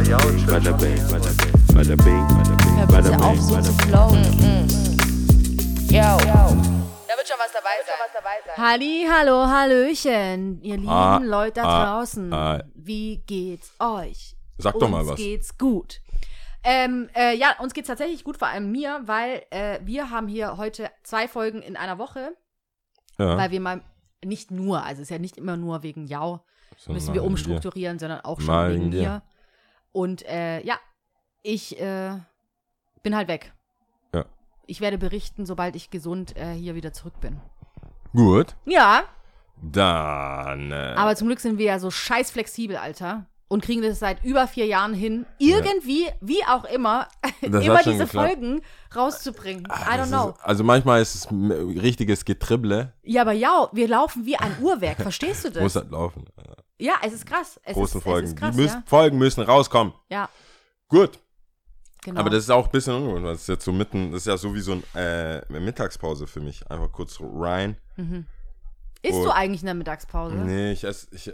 Bada bing, bada bing, bada bing, auf, so zu flowen. Yo. Da wird schon was dabei sein. Halli, hallo, hallöchen, ihr lieben Ah, Leute da ah, draußen. ah. Wie geht's euch? Sag doch mal uns was. geht's gut. Ähm, äh, ja, uns geht's tatsächlich gut, vor allem mir, weil äh, wir haben hier heute zwei Folgen in einer Woche, Ja, weil wir mal nicht nur, also es ist ja nicht immer nur wegen Jau, so müssen mal wir umstrukturieren, sondern auch schon Mal wegen wegen dir. Und äh, ja, ich äh, bin halt weg. Ja. Ich werde berichten, sobald ich gesund äh, hier wieder zurück bin. Gut, Ja, dann. Äh, aber zum Glück sind wir ja so scheiß flexibel, Alter. Und kriegen das seit über vier Jahren hin, irgendwie, wie auch immer, immer diese geklappt. Folgen rauszubringen. ah, I don't know. Ist, also manchmal ist es richtiges Getribble. Ja, aber ja, wir laufen wie ein Uhrwerk, verstehst du das? Muss halt laufen. Ja, es ist krass. Es Großen ist, Folgen. Ist krass, Die müssen, ja. Folgen müssen rauskommen. ja, Gut. genau. Aber das ist auch ein bisschen ungewohnt, weil es ist jetzt so mitten, das ist ja so wie so ein, äh, eine Mittagspause für mich. Einfach kurz rein. Isst Oh. du eigentlich in der Mittagspause? Nee, ich esse, ich,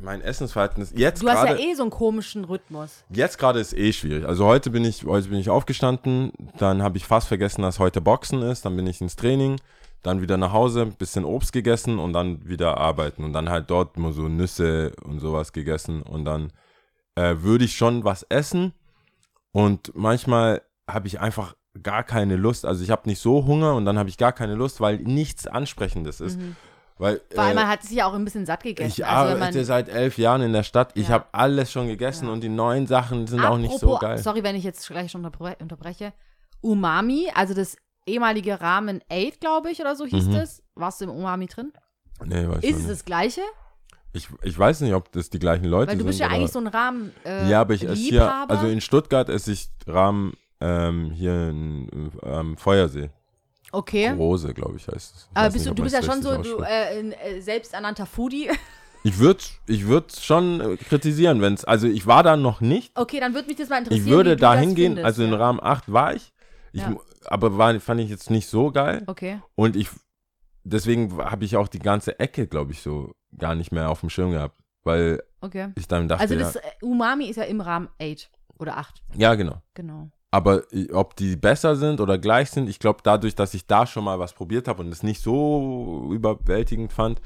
mein Essensverhalten ist jetzt Du hast ja gerade, eh so einen komischen Rhythmus. jetzt gerade ist eh schwierig. Also heute bin ich, heute bin ich aufgestanden, dann habe ich fast vergessen, dass heute Boxen ist, dann bin ich ins Training, dann wieder nach Hause, ein bisschen Obst gegessen und dann wieder arbeiten und dann halt dort nur so Nüsse und sowas gegessen und dann äh, würde ich schon was essen und manchmal habe ich einfach gar keine Lust. Also ich habe nicht so Hunger und dann habe ich gar keine Lust, weil nichts Ansprechendes ist. Weil, Vor allem, äh, man hat sich ja auch ein bisschen satt gegessen. ich also, arbeite seit elf Jahren in der Stadt. Ich Ja. habe alles schon gegessen Ja. und die neuen Sachen sind auch nicht so Apropos, geil. Sorry, wenn ich jetzt gleich schon unterbre unterbreche. Umami, also das ehemalige Ramen 8, glaube ich, oder so hieß Mhm. das. Warst du im Umami drin? Nee, weiß Ist es das gleiche? Ich, ich weiß nicht, ob das die gleichen Leute Weil du sind. bist ja oder- eigentlich so ein Rahmen äh, ja, aber ich esse hier, also in Stuttgart esse ich Rahmen ähm, hier in ähm, Feuersee. Okay. Rose, glaube ich, heißt es. Ich Aber bist nicht, du, du bist ja es schon so du, äh, ein äh, selbsternannter Foodie. Ich würde ich würd schon äh, kritisieren, wenn es, also ich war da noch nicht. Okay, dann würde mich das mal interessieren. Ich würde da hingehen, also in ja. Rahmen 8 war ich, ich Ja. Aber war, fand ich jetzt nicht so geil. Okay. Und ich, deswegen habe ich auch die ganze Ecke, glaube ich, so gar nicht mehr auf dem Schirm gehabt. Weil Okay. ich dann dachte, Also ja, das äh, Umami ist ja im Rahmen 8 oder 8. ja, genau. Genau. Aber i- ob die besser sind oder gleich sind, ich glaube, dadurch, dass ich da schon mal was probiert habe und es nicht so überwältigend fand,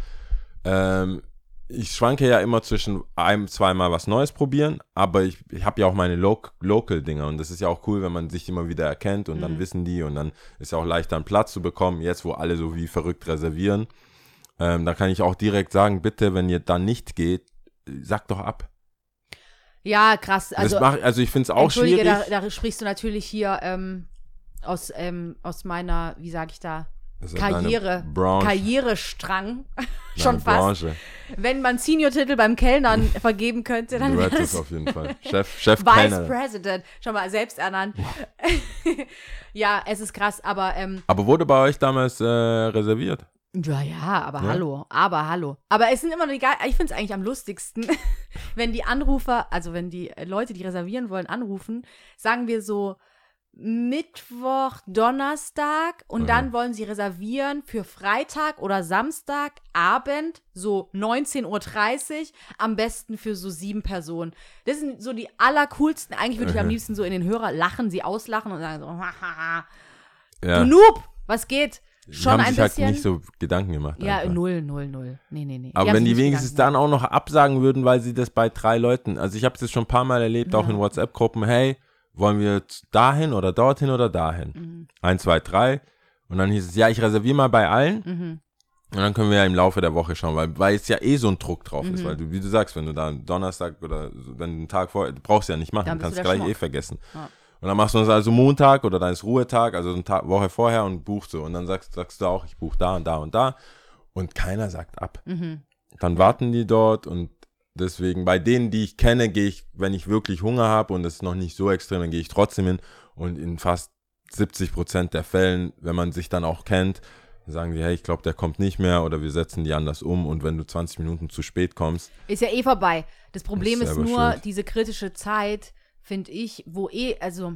ähm, ich schwanke ja immer zwischen einem, zweimal was Neues probieren, aber ich, ich habe ja auch meine Lo Local-Dinger und das ist ja auch cool, wenn man sich immer wieder erkennt und dann Mhm. wissen die und dann ist ja auch leichter einen Platz zu bekommen, jetzt wo alle so wie verrückt reservieren. Ähm, da kann ich auch direkt sagen, bitte, wenn ihr da nicht geht, sagt doch ab. Ja, krass. Also, mach, also ich finde es auch Entschuldige, schwierig. da, da sprichst du natürlich hier ähm, aus, ähm, aus meiner, wie sage ich da, Karriere, Karrierestrang. Schon fast. Branche. Wenn man Senior-Titel beim Kellnern vergeben könnte, dann wäre es auf jeden Fall. Chef, Chef Vice Kellner. President. Schon mal selbst ernannt. ja, es ist krass, aber ähm, Aber wurde bei euch damals äh, reserviert? ja, ja, aber Ja? hallo, aber hallo. Aber es sind immer die geil, ich finde es eigentlich am lustigsten, wenn die Anrufer, also wenn die Leute, die reservieren wollen, anrufen, sagen wir so Mittwoch, Donnerstag und Mhm. dann wollen sie reservieren für Freitag oder Samstag Abend, so 19.30 Uhr, am besten für so sieben Personen. Das sind so die allercoolsten. Eigentlich würde ich am Mhm. liebsten so in den Hörer lachen, sie auslachen und sagen so, hahaha, Ja. du Noob, was geht? Die Schon haben ein sich bisschen. halt nicht so Gedanken gemacht. Ja, einfach. null, null, null. Nee, nee, nee. Aber haben wenn die wenigstens Gedanken dann auch noch absagen würden, weil sie das bei drei Leuten, also ich habe das schon ein paar Mal erlebt, auch Ja. in WhatsApp-Gruppen, hey, wollen wir jetzt dahin oder dorthin oder dahin? Mhm. Eins, zwei, drei. Und dann hieß es, ja, ich reserviere mal bei allen. Mhm. Und dann können wir ja im Laufe der Woche schauen, weil, weil es ja eh so ein Druck drauf ist. Mhm. Weil du, wie du sagst, wenn du da Donnerstag oder wenn du einen Tag vorher, du brauchst ja nicht machen, Dann kannst du gleich eh Schmuck. vergessen. Ja. Und dann machst du es also Montag oder dann ist Ruhetag, also eine Tag, Woche vorher und buchst so. Und dann sagst, sagst du auch, ich buche da und da und da. Und keiner sagt ab. Mhm. Dann warten die dort und deswegen, bei denen, die ich kenne, gehe ich, wenn ich wirklich Hunger habe und es ist noch nicht so extrem, dann gehe ich trotzdem hin. Und in fast 70 Prozent der Fällen, wenn man sich dann auch kennt, sagen die, hey, ich glaube, der kommt nicht mehr oder wir setzen die anders um und wenn du 20 Minuten zu spät kommst, Ist ja eh vorbei. Das Problem Ist ist nur schuld. diese kritische Zeit, finde ich, wo eh, also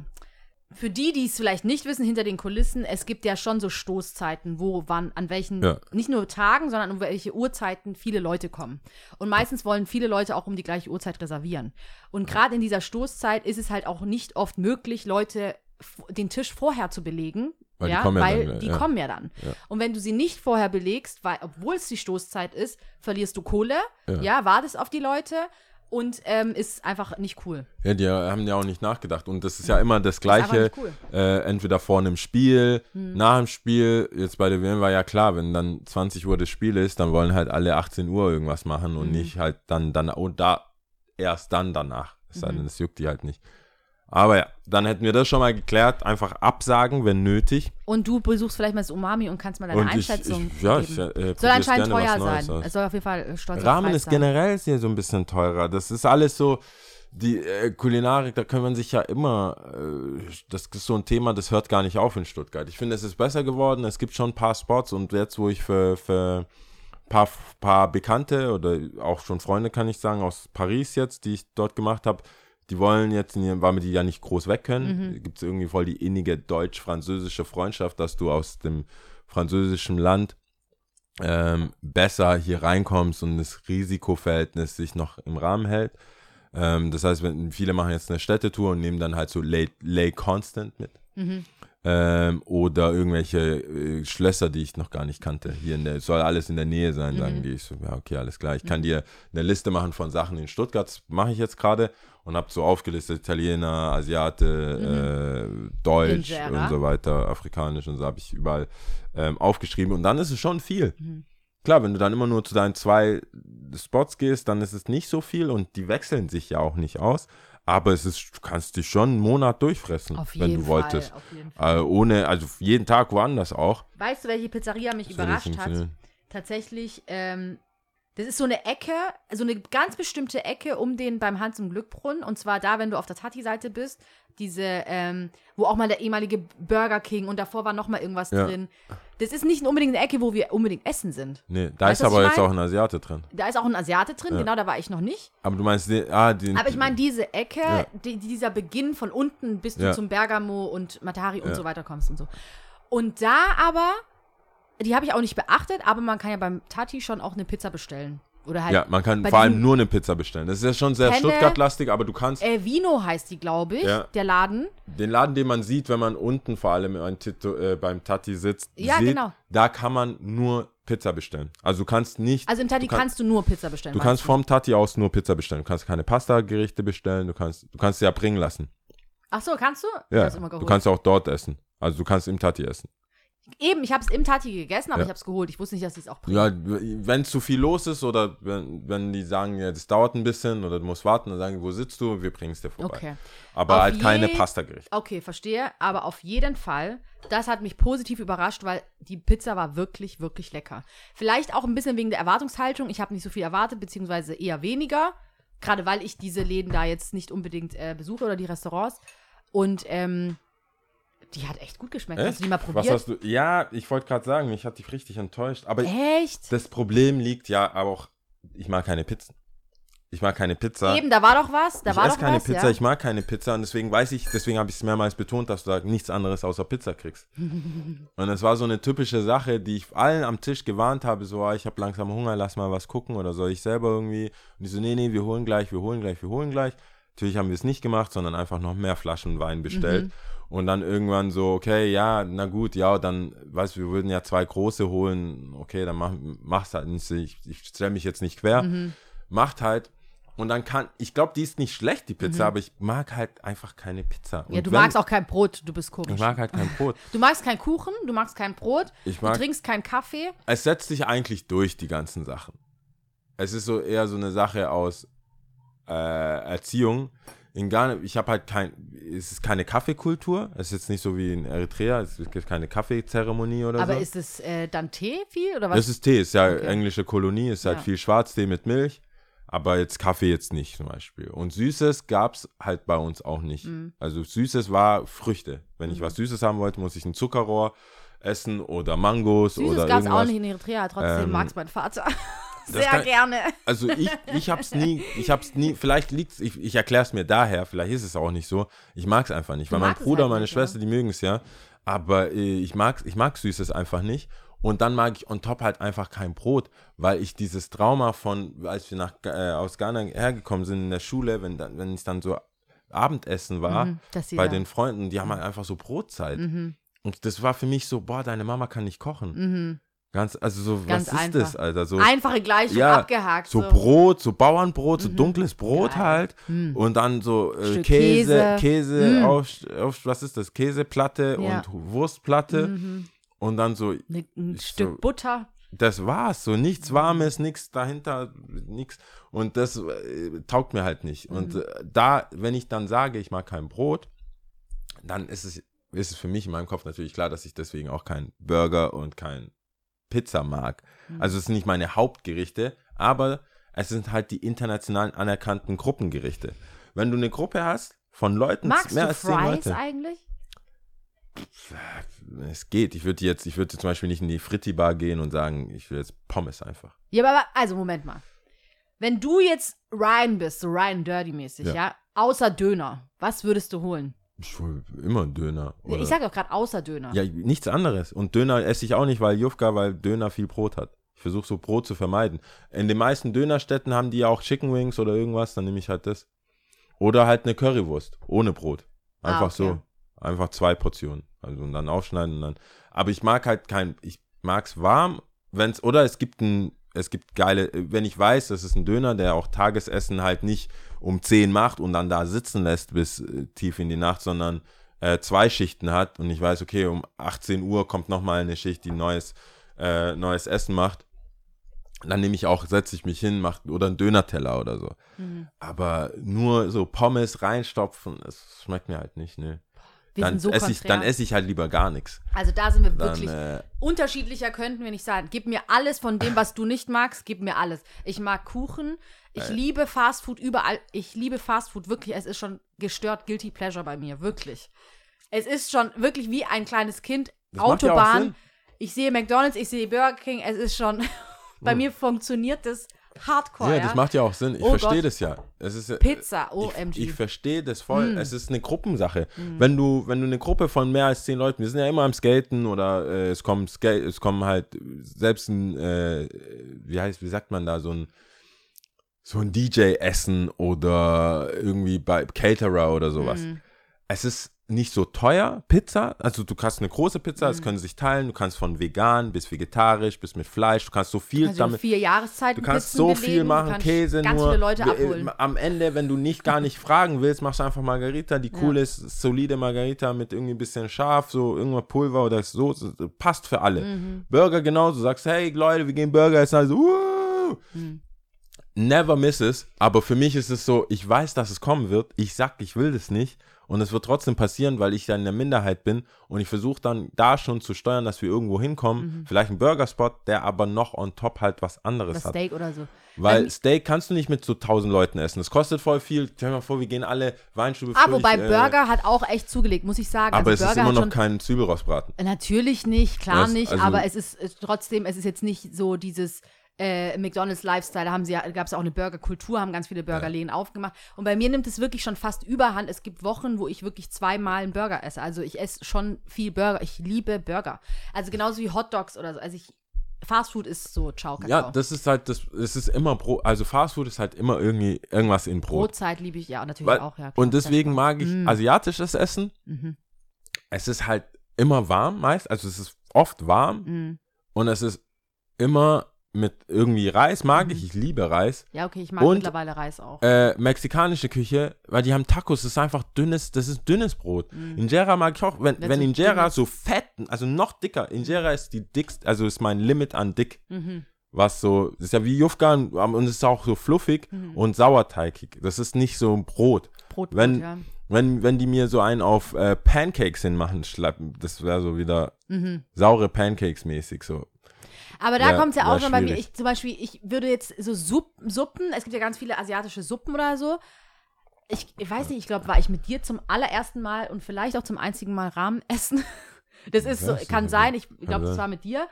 für die, die es vielleicht nicht wissen, hinter den Kulissen, es gibt ja schon so Stoßzeiten, wo, wann, an welchen, Ja. nicht nur Tagen, sondern um welche Uhrzeiten viele Leute kommen. Und meistens wollen viele Leute auch um die gleiche Uhrzeit reservieren. Und gerade in dieser Stoßzeit ist es halt auch nicht oft möglich, Leute den Tisch vorher zu belegen. Weil die ja, kommen ja weil dann, die ja. kommen ja dann. Ja. Und wenn du sie nicht vorher belegst, weil, obwohl es die Stoßzeit ist, verlierst du Kohle, Ja. ja, wartest auf die Leute und ähm, ist einfach nicht cool. Ja, die haben ja auch nicht nachgedacht. Und das ist ja immer das Gleiche. cool. Hm. Äh, entweder vor einem Spiel, nach dem Spiel. Jetzt bei der WM war ja klar, wenn dann 20 Uhr das Spiel ist, dann wollen halt alle 18 Uhr irgendwas machen Hm. und nicht halt dann, dann, und da, erst dann danach. Es sei Mhm. denn, das juckt die halt nicht. Aber ja, dann hätten wir das schon mal geklärt. Einfach absagen, wenn nötig. Und du besuchst vielleicht mal das Umami und kannst mal deine und ich, Einschätzung ich, ja, geben. ich äh, Soll probier's anscheinend teuer sein. aus. Es soll auf jeden Fall äh, stolz Preis ist sein. generell hier so ein bisschen teurer. Das ist alles so, die äh, Kulinarik, da kann man sich ja immer, äh, das ist so ein Thema, das hört gar nicht auf in Stuttgart. Ich finde, es ist besser geworden. Es gibt schon ein paar Spots und jetzt, wo ich für, für ein paar, paar Bekannte oder auch schon Freunde, kann ich sagen, aus Paris jetzt, die ich dort gemacht habe, die wollen jetzt, weil wir die ja nicht groß weg können, gibt es irgendwie voll die innige deutsch-französische Freundschaft, dass du aus dem französischen Land ähm, besser hier reinkommst und das Risikoverhältnis sich noch im Rahmen hält. Ähm, das heißt, wenn, viele machen jetzt eine Städtetour und nehmen dann halt so Lake Constant mit. Ähm, oder irgendwelche äh, Schlösser, die ich noch gar nicht kannte. Hier in der, soll alles in der Nähe sein, sagen die. Ich so, ja, okay, alles klar. Ich kann dir eine Liste machen von Sachen in Stuttgart, das mache ich jetzt gerade und habe so aufgelistet, Italiener, Asiate, äh, Deutsch Injera. und so weiter, Afrikanisch und so habe ich überall ähm, aufgeschrieben. Und dann ist es schon viel. Klar, wenn du dann immer nur zu deinen zwei Spots gehst, dann ist es nicht so viel und die wechseln sich ja auch nicht aus. Aber es ist, du kannst dich schon einen Monat durchfressen, wenn du Fall, wolltest. auf jeden Fall. Äh, ohne, also jeden Tag woanders auch. Weißt du, welche Pizzeria mich Das überrascht hat? Tatsächlich, ähm, das ist so eine Ecke, so eine ganz bestimmte Ecke um den beim Hans im Glückbrunnen. Und zwar da, wenn du auf der Tati-Seite bist, diese, ähm, wo auch mal der ehemalige Burger King und davor war noch mal irgendwas Ja. drin. Das ist nicht unbedingt eine Ecke, wo wir unbedingt essen sind. Nee, da Weißt ist aber jetzt mein? auch ein Asiate drin. Da ist auch ein Asiate drin, genau, da war ich noch nicht. Aber du meinst, ah, den. Aber ich meine, diese Ecke, Ja. die, dieser Beginn von unten, bis du Ja. zum Bergamo und Matari und Ja. so weiter kommst und so. Und da aber, die habe ich auch nicht beachtet, aber man kann ja beim Tati schon auch eine Pizza bestellen. Oder halt. Ja, man kann vor allem nur eine Pizza bestellen. Das ist ja schon sehr Stuttgart-lastig, aber du kannst Äh, Vino heißt die, glaube ich, Ja. der Laden. den Laden, den man sieht, wenn man unten vor allem beim, Tito, äh, beim Tati sitzt, Ja, sieht, genau. da kann man nur Pizza bestellen. Also du kannst nicht. Also im Tati du kann- kannst du nur Pizza bestellen. Du kannst vom Tati aus nur Pizza bestellen. Du kannst keine Pasta-Gerichte bestellen. Du kannst, du kannst sie ja bringen lassen. Ach so, kannst du? Ja, du kannst auch dort essen. Also du kannst im Tati essen. Eben, ich habe es im Tati gegessen, aber Ja. ich habe es geholt. Ich wusste nicht, dass die es auch bringen. Ja, wenn zu viel los ist oder wenn, wenn die sagen, ja, das dauert ein bisschen oder du musst warten, dann sagen die, wo sitzt du? Wir bringen es dir vorbei. Okay. Aber Auf halt keine Pasta-Gerichte. Okay, verstehe. Aber auf jeden Fall, das hat mich positiv überrascht, weil die Pizza war wirklich, wirklich lecker. Vielleicht auch ein bisschen wegen der Erwartungshaltung. Ich habe nicht so viel erwartet, beziehungsweise eher weniger. Gerade weil ich diese Läden da jetzt nicht unbedingt äh, besuche oder die Restaurants. Und ähm, die hat echt gut geschmeckt. Hast du die mal Was probiert? hast du? Ja, ich wollte gerade sagen, mich hat die richtig enttäuscht. Aber Echt? das Problem liegt ja auch, ich mag keine Pizzen. Ich mag keine Pizza. Eben, da war doch was. Da ich war esse doch keine was, Pizza, ja. ich mag keine Pizza und deswegen weiß ich, deswegen habe ich es mehrmals betont, dass du da nichts anderes außer Pizza kriegst. und es war so eine typische Sache, die ich allen am Tisch gewarnt habe, so, ah, ich habe langsam Hunger, lass mal was gucken oder soll ich selber irgendwie? Und die so, nee, nee, wir holen gleich, wir holen gleich, wir holen gleich. Natürlich haben wir es nicht gemacht, sondern einfach noch mehr Flaschen Wein bestellt. Und dann irgendwann so, okay, ja, na gut, ja, dann, weißt du, wir würden ja zwei große holen, okay, dann mach, mach's halt nicht, ich, ich stelle mich jetzt nicht quer. Macht halt. Und dann kann, ich glaube, die ist nicht schlecht, die Pizza, aber ich mag halt einfach keine Pizza. Ja, Und du wenn- magst auch kein Brot, du bist komisch. Ich mag halt kein Brot. Du magst keinen Kuchen, du magst kein Brot, Ich du mag- trinkst keinen Kaffee. es setzt sich eigentlich durch, die ganzen Sachen. Es ist so eher so eine Sache aus äh, Erziehung. In Ghana, ich habe halt kein, es ist keine Kaffeekultur. Es ist jetzt nicht so wie in Eritrea, es gibt keine Kaffeezeremonie oder Aber so. ist es äh, dann Tee viel oder was? das ist Tee, ist ja Okay. englische Kolonie, ist halt Ja. viel Schwarztee mit Milch, aber jetzt Kaffee jetzt nicht zum Beispiel. Und Süßes gab es halt bei uns auch nicht. Mhm. Also Süßes war Früchte. Wenn ich was Süßes haben wollte, muss ich ein Zuckerrohr essen oder Mangos Süßes oder gab es irgendwas. auch nicht in Eritrea, trotzdem Ähm, mag es mein Vater. Sehr kann- gerne. Also ich, ich hab's nie, ich hab's nie, vielleicht liegt's, ich, ich erklär's mir daher, vielleicht ist es auch nicht so. Ich mag's einfach nicht, Du weil mein es Bruder halt meine nicht, Schwester, die mögen es ja. Aber äh, ich mag's, ich mag Süßes einfach nicht. Und dann mag ich on top halt einfach kein Brot, weil ich dieses Trauma von, als wir nach, äh, aus Ghana hergekommen sind in der Schule, wenn dann, wenn es dann so Abendessen war, Mhm, bei den Freunden, die haben halt einfach so Brotzeit. Mhm. Und das war für mich so, boah, deine Mama kann nicht kochen. Mhm. Ganz, also so, Ganz was ist einfach. das, Alter? So, Einfache Gleichung Ja, abgehakt. so Brot, so Bauernbrot, so Mhm. dunkles Brot Geil. halt. Mhm. Und dann so äh, Käse, Käse. Käse, Mhm. auf, auf, was ist das? Käseplatte Ja. und Wurstplatte. Mhm. Und dann so, Ne- Ein Ist Stück so- Butter. das war's. So Mhm. nichts Warmes, nichts dahinter, nichts. Und das äh, taugt mir halt nicht. Und Mhm. äh, da, wenn ich dann sage, ich mag kein Brot, dann ist es, ist es für mich in meinem Kopf natürlich klar, dass ich deswegen auch keinen Burger und kein Pizza mag. Mhm. Also es sind nicht meine Hauptgerichte, aber es sind halt die internationalen anerkannten Gruppengerichte. Wenn du eine Gruppe hast von Leuten, Magst mehr du als zehn Fries Leute, eigentlich? es geht. Ich würde jetzt, ich würde zum Beispiel nicht in die Fritti-Bar gehen und sagen, ich will jetzt Pommes einfach. Ja, aber also Moment mal. Wenn du jetzt Ryan bist, so Ryan Dirty-mäßig, ja. Ja. außer Döner, was würdest du holen? Ich hol immer einen Döner. Oder, ich sag doch gerade außer Döner. ja, nichts anderes. Und Döner esse ich auch nicht, weil Jufka, weil Döner viel Brot hat. Ich versuche so Brot zu vermeiden. In den meisten Dönerstätten haben die ja auch Chicken Wings oder irgendwas, dann nehme ich halt das. Oder halt eine Currywurst ohne Brot. Einfach Ah, okay. so. Einfach zwei Portionen. Also und dann aufschneiden und dann. Aber ich mag halt kein, ich mag's warm, wenn's, oder es gibt ein, es gibt geile, wenn ich weiß, das ist ein Döner, der auch Tagesessen halt nicht um 10 macht und dann da sitzen lässt bis äh, tief in die Nacht, sondern äh, zwei Schichten hat und ich weiß, okay, um 18 Uhr kommt nochmal eine Schicht, die neues, äh, neues Essen macht. Dann nehme ich auch, setze ich mich hin, mach, oder einen Dönerteller oder so. Mhm. Aber nur so Pommes reinstopfen, das schmeckt mir halt nicht, ne. Wir Dann so esse ich, dann esse ich halt lieber gar nichts. Also da sind wir Dann, wirklich äh, unterschiedlicher könnten wir nicht sein. Gib mir alles von dem, was du nicht magst, gib mir alles. Ich mag Kuchen. Ich liebe Fastfood überall. Ich liebe Fastfood wirklich. Es ist schon gestört Guilty Pleasure bei mir, wirklich. Es ist schon wirklich wie ein kleines Kind. Ja Autobahn. Sinn. ich sehe McDonald's, ich sehe Burger King. Es ist schon. bei mir funktioniert das Hardcore. ja, das macht ja auch Sinn. Ich Oh verstehe das ja. Es ist, Pizza, Ich, OMG. ich verstehe das voll. Mm. Es ist eine Gruppensache. Wenn du, wenn du eine Gruppe von mehr als zehn Leuten, wir sind ja immer am Skaten oder äh, es kommen Skate, es kommen halt selbst ein, äh, wie heißt, wie sagt man da, so ein so ein DJ essen oder irgendwie bei Caterer oder sowas. Mhm. Es ist nicht so teuer, Pizza. Also du kannst eine große Pizza, Mhm. das können sich teilen. Du kannst von vegan bis vegetarisch bis mit Fleisch. Du kannst so viel also damit. vier Jahreszeiten. Du kannst Pizzen so belegen, viel machen, Käse ganz nur. viele Leute Wir- abholen. äh, Am Ende, wenn du nicht gar nicht fragen willst, machst du einfach Margarita, die cool ist, solide Margarita mit irgendwie ein bisschen scharf, so irgendwas Pulver oder so, so, passt für alle. Mhm. Burger genauso, sagst, hey Leute, wir gehen Burger essen, also, uh, Mhm. never misses, aber für mich ist es so, ich weiß, dass es kommen wird, ich sag, ich will das nicht und es wird trotzdem passieren, weil ich ja in der Minderheit bin und ich versuche dann da schon zu steuern, dass wir irgendwo hinkommen, vielleicht ein Burgerspot, der aber noch on top halt was anderes Das hat. Steak oder so. Weil Bei- Steak kannst du nicht mit so tausend Leuten essen. Das kostet voll viel. Stell dir mal vor, wir gehen alle Weinstube Ah, wobei äh, Burger hat auch echt zugelegt, muss ich sagen. Aber also es Burger ist immer noch kein Zwiebelrostbraten. Natürlich nicht, klar Das- nicht, also- aber es ist, trotzdem, es ist jetzt nicht so dieses äh, McDonalds-Lifestyle, da haben sie ja, gab es ja auch eine Burgerkultur, haben ganz viele Burgerläden aufgemacht. Und bei mir nimmt es wirklich schon fast überhand. Es gibt Wochen, wo ich wirklich zweimal einen Burger esse. Also ich esse schon viel Burger. Ich liebe Burger. Also genauso wie Hot Dogs oder so. Also ich, Fastfood ist so Ciao, Kakao. Ja, das ist halt, das, es ist immer Brot. Also Fastfood ist halt immer irgendwie irgendwas in Brot. Brotzeit liebe ich ja natürlich Weil, auch, ja. klar. und deswegen mag ich Mm. asiatisches Essen. Mhm. Es ist halt immer warm meist. Also es ist oft warm Mhm. und es ist immer mit irgendwie Reis. Mag Mhm. ich. Ich liebe Reis. Ja, okay, ich mag Und, mittlerweile Reis auch. Äh, mexikanische Küche, weil die haben Tacos, das ist einfach dünnes, das ist dünnes Brot. Injera mag ich auch, wenn, Wenn's wenn so Injera so fett, also noch dicker, Injera ist die dickste, also ist mein Limit an dick, Mhm. was so, das ist ja wie Jufka und und es ist auch so fluffig Mhm. und sauerteigig. Das ist nicht so ein Brot. Brot, wenn- ja. Wenn, wenn die mir so einen auf äh, Pancakes hinmachen, schleppen, das wäre so wieder Mhm. saure Pancakes mäßig so. Aber da Wär- kommt es ja auch schon bei mir. schwierig. Ich zum Beispiel, ich würde jetzt so Supp, Suppen, es gibt ja ganz viele asiatische Suppen oder so. Ich, ich weiß nicht, ich glaube, war ich mit dir zum allerersten Mal und vielleicht auch zum einzigen Mal Rahmen essen. Das ist so, kann sein, ich glaube, das war mit dir.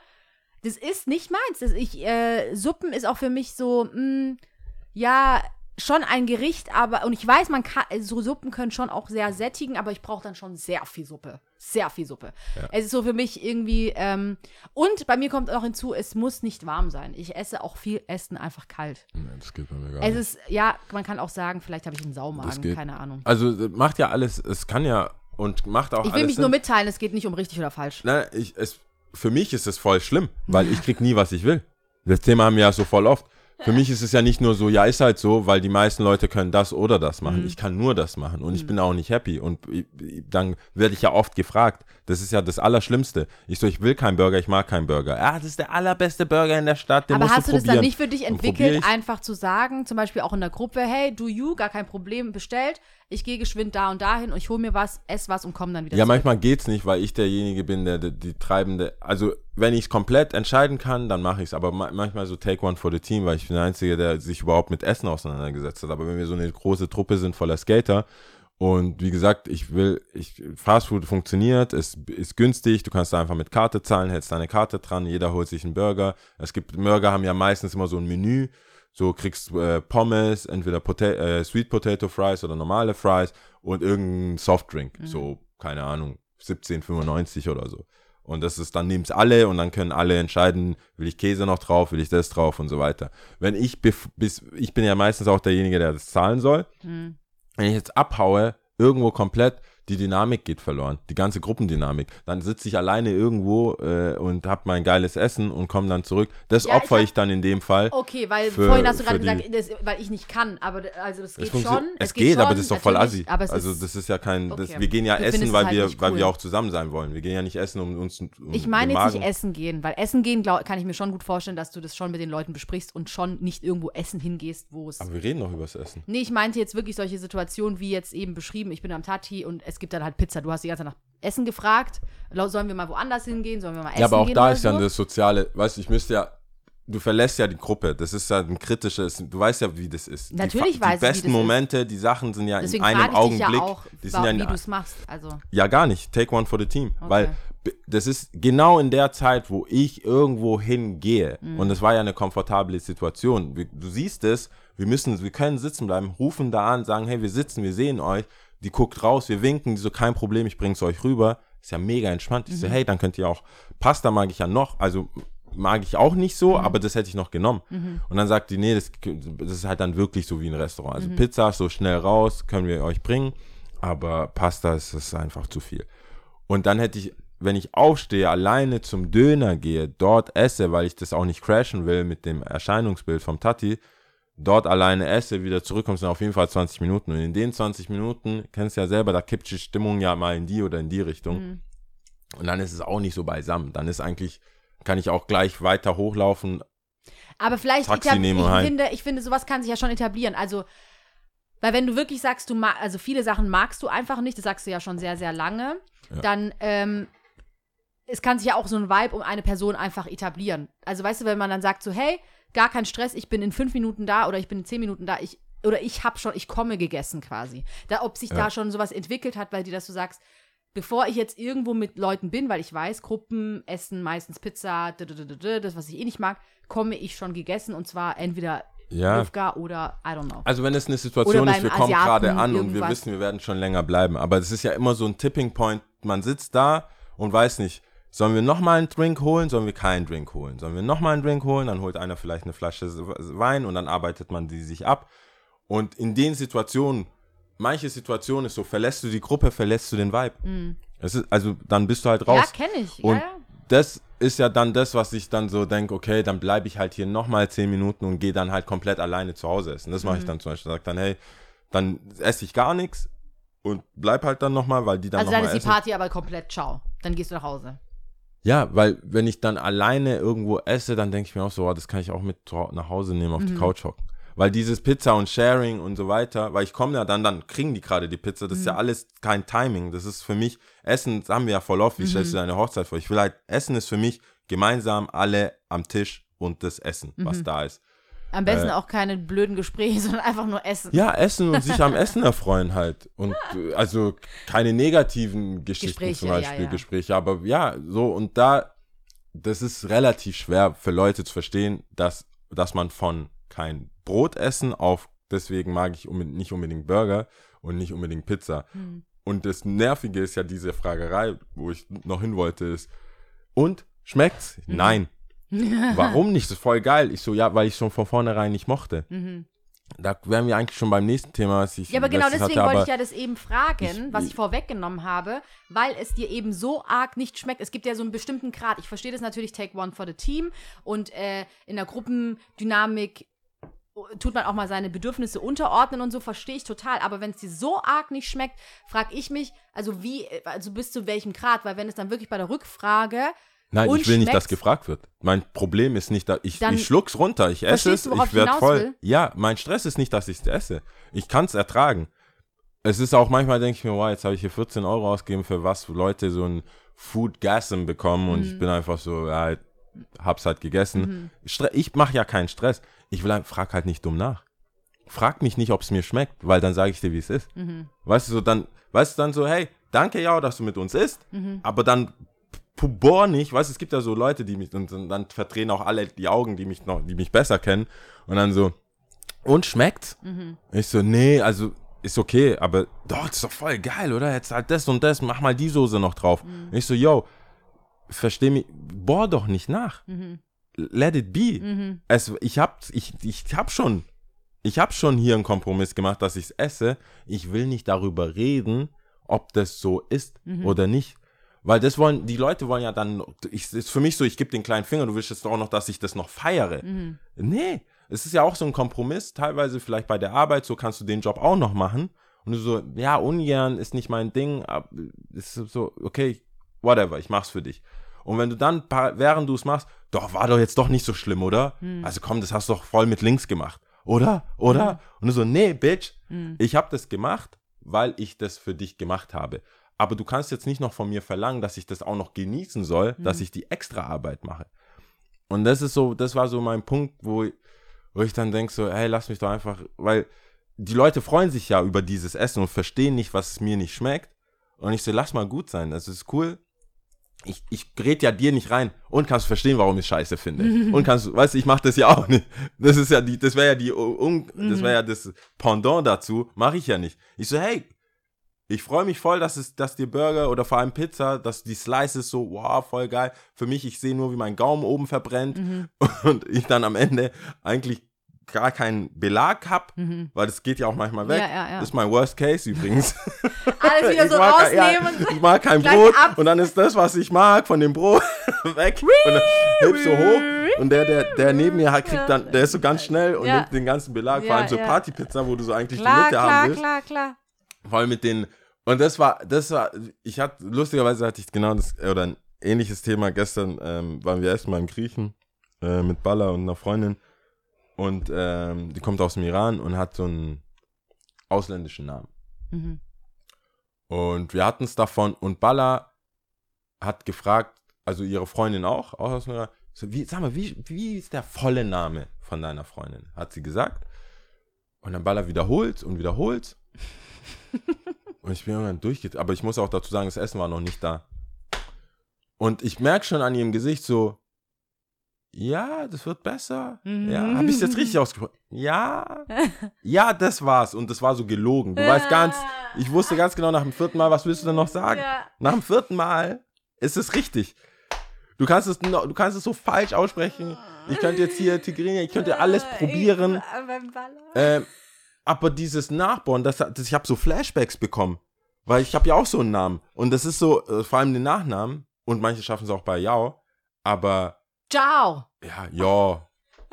Das ist nicht meins. Das ich, äh, Suppen ist auch für mich so, mh, ja, schon ein Gericht, aber, und ich weiß, man kann, so Suppen können schon auch sehr sättigen, aber ich brauche dann schon sehr viel Suppe. Sehr viel Suppe. Es ist so für mich irgendwie, ähm, und bei mir kommt auch hinzu, es muss nicht warm sein. Ich esse auch viel Essen einfach kalt. Nee, das geht bei mir gar Es nicht. ist, ja, man kann auch sagen, vielleicht habe ich einen Saumagen, keine Ahnung. Also das macht ja alles, es kann ja und macht auch Ich will mich Sinn. nur mitteilen, es geht nicht um richtig oder falsch. Nein, ich, es, für mich ist es voll schlimm, weil ich krieg nie, was ich will. Das Thema haben wir ja so voll oft. Für mich ist es ja nicht nur so, ja, ist halt so, weil die meisten Leute können das oder das machen. Ich kann nur das machen und ich bin auch nicht happy. Und dann werde ich ja oft gefragt. Das ist ja das Allerschlimmste. Ich so, ich will keinen Burger, ich mag keinen Burger. Ah, das ist der allerbeste Burger in der Stadt, den Aber musst hast du du das probieren. dann nicht für dich entwickelt, einfach zu sagen, zum Beispiel auch in der Gruppe, hey, do you, gar kein Problem, bestellt, ich gehe geschwind da und dahin und ich hole mir was, ess was und komme dann wieder Ja, zurück. manchmal geht's nicht, weil ich derjenige bin, der, der die treibende. Also, wenn ich es komplett entscheiden kann, dann mache ich es. Aber ma manchmal so take one for the team, weil ich bin der Einzige, der sich überhaupt mit Essen auseinandergesetzt hat. Aber wenn wir so eine große Truppe sind voller Skater und wie gesagt, ich will, ich, Fast Food funktioniert, es ist günstig, du kannst da einfach mit Karte zahlen, hältst deine Karte dran, jeder holt sich einen Burger. Es gibt, Burger haben ja meistens immer so ein Menü. So kriegst äh, Pommes, entweder Pota äh, Sweet Potato Fries oder normale Fries und irgendein Softdrink. So, keine Ahnung, 17,95 oder so. Und das ist, dann nehmen es alle und dann können alle entscheiden, will ich Käse noch drauf, will ich das drauf und so weiter. Wenn ich, bis, ich bin ja meistens auch derjenige, der das zahlen soll. Hm. Wenn ich jetzt abhaue, irgendwo komplett, die Dynamik geht verloren, die ganze Gruppendynamik. Dann sitze ich alleine irgendwo äh, und habe mein geiles Essen und komme dann zurück. Das Ja, ich opfer hab- ich, dann in dem Fall. Okay, weil Für- vorhin hast du gerade gesagt, das, weil ich nicht kann, aber also das Es geht schon. Es, geht, aber schon, das ist doch voll assi. Aber also das ist ja kein, das, Okay. wir gehen ja Du essen, weil halt wir, nicht weil cool. wir auch zusammen sein wollen. Wir gehen ja nicht essen, um uns um ich meine jetzt nicht essen gehen, weil essen gehen, glaub, kann ich mir schon gut vorstellen, dass du das schon mit den Leuten besprichst und schon nicht irgendwo essen hingehst, wo es. Aber wir reden doch über das Essen. Nee, ich meinte jetzt wirklich solche Situationen, wie jetzt eben beschrieben, ich bin am Tati und es gibt dann halt Pizza. Du hast die ganze Zeit nach Essen gefragt. Sollen wir mal woanders hingehen? Sollen wir mal essen Ja, aber auch da ist so? ja das Soziale, weißt du, ich müsste ja, du verlässt ja die Gruppe. Das ist ja ein kritisches, du weißt ja, wie das ist. Natürlich die, weiß ich, Die besten das ist. Momente, die Sachen sind ja Deswegen in einem Augenblick. ja auch, die sind ja, wie du es machst. Also, ja gar nicht. Take one for the team. Okay. Weil das ist genau in der Zeit, wo ich irgendwo hingehe. Mhm. Und es war ja eine komfortable Situation. Du siehst es, wir müssen, wir können sitzen bleiben, rufen da an, sagen, hey, wir sitzen, wir sehen euch. Die guckt raus, wir winken, die so, kein Problem, ich bring's euch rüber. Ist ja mega entspannt. Ich so, Mhm. hey, dann könnt ihr auch, Pasta mag ich ja noch, also mag ich auch nicht Mhm. so, aber das hätte ich noch genommen. Und dann sagt die, nee, das, das ist halt dann wirklich so wie ein Restaurant. Mhm. Also Pizza so schnell raus, können wir euch bringen, aber Pasta ist, ist einfach zu viel. Und dann hätte ich, wenn ich aufstehe, alleine zum Döner gehe, dort esse, weil ich das auch nicht crashen will mit dem Erscheinungsbild vom Tati, dort alleine esse, wieder zurückkomme, sind auf jeden Fall 20 Minuten. Und in den 20 Minuten, kennst du ja selber, da kippt die Stimmung ja mal in die oder in die Richtung. Mhm. Und dann ist es auch nicht so beisammen. Dann ist eigentlich, kann ich auch gleich weiter hochlaufen. Aber vielleicht, Taxi nehmen ich heim. finde, ich finde, sowas kann sich ja schon etablieren. Also, weil wenn du wirklich sagst, du mag, also viele Sachen magst du einfach nicht, das sagst du ja schon sehr, sehr lange, Ja. dann, ähm, es kann sich ja auch so ein Vibe um eine Person einfach etablieren. Also, weißt du, wenn man dann sagt so, hey, gar kein Stress, ich bin in fünf Minuten da oder ich bin in zehn Minuten da, ich, oder ich habe schon, ich komme gegessen quasi. Da, ob sich Ja. da schon sowas entwickelt hat, weil dir das du sagst, bevor ich jetzt irgendwo mit Leuten bin, weil ich weiß, Gruppen essen meistens Pizza, das, was ich eh nicht mag, komme ich schon gegessen und zwar entweder Ja. Lufka oder I don't know. Also wenn es eine Situation ist, wir kommen Asiaten gerade an und wir irgendwas. wissen, wir werden schon länger bleiben. Aber es ist ja immer so ein Tipping Point. Man sitzt da und weiß nicht, sollen wir nochmal einen Drink holen, sollen wir keinen Drink holen? Sollen wir nochmal einen Drink holen? Dann holt einer vielleicht eine Flasche Wein und dann arbeitet man die sich ab. Und in den Situationen, manche Situationen ist so, verlässt du die Gruppe, verlässt du den Vibe. Es ist, also dann bist du halt raus. Mhm. ja, kenne ich. Und ja, ja. das ist ja dann das, was ich dann so denke, okay, dann bleibe ich halt hier nochmal zehn Minuten und gehe dann halt komplett alleine zu Hause essen. Das mache Mhm. ich dann zum Beispiel. Sag dann, hey, dann esse ich gar nichts und bleib halt dann nochmal, weil die dann Also dann ist die essen. Party aber komplett ciao. Dann gehst du nach Hause. Ja, weil wenn ich dann alleine irgendwo esse, dann denke ich mir auch so, oh, das kann ich auch mit nach Hause nehmen, Mhm. auf die Couch hocken. Weil dieses Pizza und Sharing und so weiter, weil ich komme ja dann, dann kriegen die gerade die Pizza, das ist Mhm. ja alles kein Timing. Das ist für mich, Essen, haben wir ja voll oft, wie stellst du Mhm. deine Hochzeit vor? Ich will halt, Essen ist für mich gemeinsam alle am Tisch und das Essen, Mhm. was da ist. Am besten Äh. auch keine blöden Gespräche, sondern einfach nur essen. Ja, Essen und sich am Essen erfreuen halt. Und äh, also keine negativen Geschichten Gespräche, zum ja, Beispiel, ja. Gespräche, aber ja, so und da das ist relativ schwer für Leute zu verstehen, dass, dass man von kein Brot essen auf, deswegen mag ich unbedingt, nicht unbedingt Burger und nicht unbedingt Pizza. Hm. Und das Nervige ist ja diese Fragerei, wo ich noch hin wollte, ist, und schmeckt's? Mhm. Nein. Warum nicht? Das ist voll geil. Ich so, ja, weil ich schon von vornherein nicht mochte. Da wären wir eigentlich schon beim nächsten Thema, was ich Mhm. Ja, aber genau deswegen hatte, wollte ich ja das eben fragen, ich- was ich vorweggenommen habe, weil es dir eben so arg nicht schmeckt. Es gibt ja so einen bestimmten Grad. Ich verstehe das natürlich, take one for the team. Und äh, in der Gruppendynamik tut man auch mal seine Bedürfnisse unterordnen und so, verstehe ich total. Aber wenn es dir so arg nicht schmeckt, frage ich mich, also wie, also bis zu welchem Grad? Weil wenn es dann wirklich bei der Rückfrage Nein, und ich will nicht, dass gefragt wird. Mein Problem ist nicht, dass ich, Dann ich schluck's runter, ich esse es, ich werde voll. will? Ja, mein Stress ist nicht, dass ich es esse. Ich kann es ertragen. Es ist auch manchmal, denke ich mir, wow, jetzt habe ich hier 14 Euro ausgegeben, für was Leute so ein Food Gasm bekommen und Mhm. ich bin einfach so, ja, hab's halt gegessen. Stre ich mache ja keinen Stress. Ich will, frag halt nicht dumm nach. Frag mich nicht, ob es mir schmeckt, weil dann sage ich dir, wie es ist. Mhm. Weißt du, so dann, weißt du dann so, hey, danke ja, dass du mit uns isst, Mhm. aber dann p- bohr nicht, weißt du, es gibt ja so Leute, die mich, und, und dann verdrehen auch alle die Augen, die mich noch, die mich besser kennen, und dann so, und schmeckt? Mhm. Ich so, nee, also ist okay, aber doch, das ist doch voll geil, oder? Jetzt halt das und das, mach mal die Soße noch drauf. Mhm. Ich so, yo, versteh mich, bohr doch nicht nach. Mhm. Let it be. Es, ich hab, ich, ich hab schon, ich hab schon hier einen Kompromiss gemacht, dass ich es esse. Ich will nicht darüber reden, ob das so ist oder nicht. Weil das wollen, die Leute wollen ja dann, ich, ist für mich so, ich gebe den kleinen Finger, du willst jetzt auch noch, dass ich das noch feiere. Nee, es ist ja auch so ein Kompromiss, teilweise vielleicht bei der Arbeit, so kannst du den Job auch noch machen. Und du so, ja, ungern ist nicht mein Ding, aber ist so, okay, whatever, ich mach's für dich. Und wenn du dann, während du es machst, doch, war doch jetzt doch nicht so schlimm, oder? Also komm, das hast du doch voll mit links gemacht. Oder? Oder? Und du so, nee, Bitch, ich habe das gemacht, weil ich das für dich gemacht habe. Aber du kannst jetzt nicht noch von mir verlangen, dass ich das auch noch genießen soll, dass ich die extra Arbeit mache. Und das ist so, das war so mein Punkt, wo, wo ich dann denke so, hey, lass mich doch einfach, weil die Leute freuen sich ja über dieses Essen und verstehen nicht, was mir nicht schmeckt. Und ich so, lass mal gut sein, das ist cool. Ich, ich red ja dir nicht rein und kannst verstehen, warum ich scheiße finde. und kannst, weißt du, ich mach das ja auch nicht. Das ist ja die, das wäre ja die, um, das wäre ja das Pendant dazu, mache ich ja nicht. Ich so, hey, ich freue mich voll, dass es, dass dir Burger oder vor allem Pizza, dass die Slices so, wow, voll geil. Für mich, ich sehe nur, wie mein Gaumen oben verbrennt und ich dann am Ende eigentlich gar keinen Belag hab, weil das geht ja auch manchmal weg. Ja, ja, ja. Das ist mein Worst Case übrigens. Alles wieder so kein- rausnehmen. Ja, ich mag kein Brot ab. und dann ist das, was ich mag, von dem Brot weg und dann hebst so hoch und der, der, der neben mir hat, kriegt dann, der ist so ganz schnell und nimmt den ganzen Belag, vor allem so. Partypizza, wo du so eigentlich die Klar, Mitte haben klar, willst. klar, klar. Vor allem mit den. Und das war, das war, ich hatte, lustigerweise hatte ich genau das, oder ein ähnliches Thema. Gestern ähm, waren wir erstmal im Griechen äh, mit Balla und einer Freundin. Und ähm, die kommt aus dem Iran und hat so einen ausländischen Namen. Mhm. Und wir hatten es davon und Balla hat gefragt, also ihre Freundin auch, auch aus dem Iran, so, wie, sag mal, wie, wie ist der volle Name von deiner Freundin? Hat sie gesagt. Und dann Balla wiederholt und wiederholt. und ich bin irgendwann durchgeht. Aber ich muss auch dazu sagen, das Essen war noch nicht da. Und ich merke schon an ihrem Gesicht so, ja, das wird besser. Ja, habe ich es jetzt richtig ausgesprochen? Ja, ja, das war's. Und das war so gelogen. Du weißt ganz, ich wusste ganz genau nach dem vierten Mal, was willst du denn noch sagen? Ja. Nach dem vierten Mal ist es richtig. Du kannst es, du kannst es so falsch aussprechen. Ich könnte jetzt hier Tigrinia, ich könnte alles probieren. Ich, beim Baller. Ähm, aber dieses Nachbauen, das, das, ich habe so Flashbacks bekommen. Weil ich habe ja auch so einen Namen. Und das ist so, äh, vor allem den Nachnamen. Und manche schaffen es auch bei Yao. Aber, Ciao. ja, ja,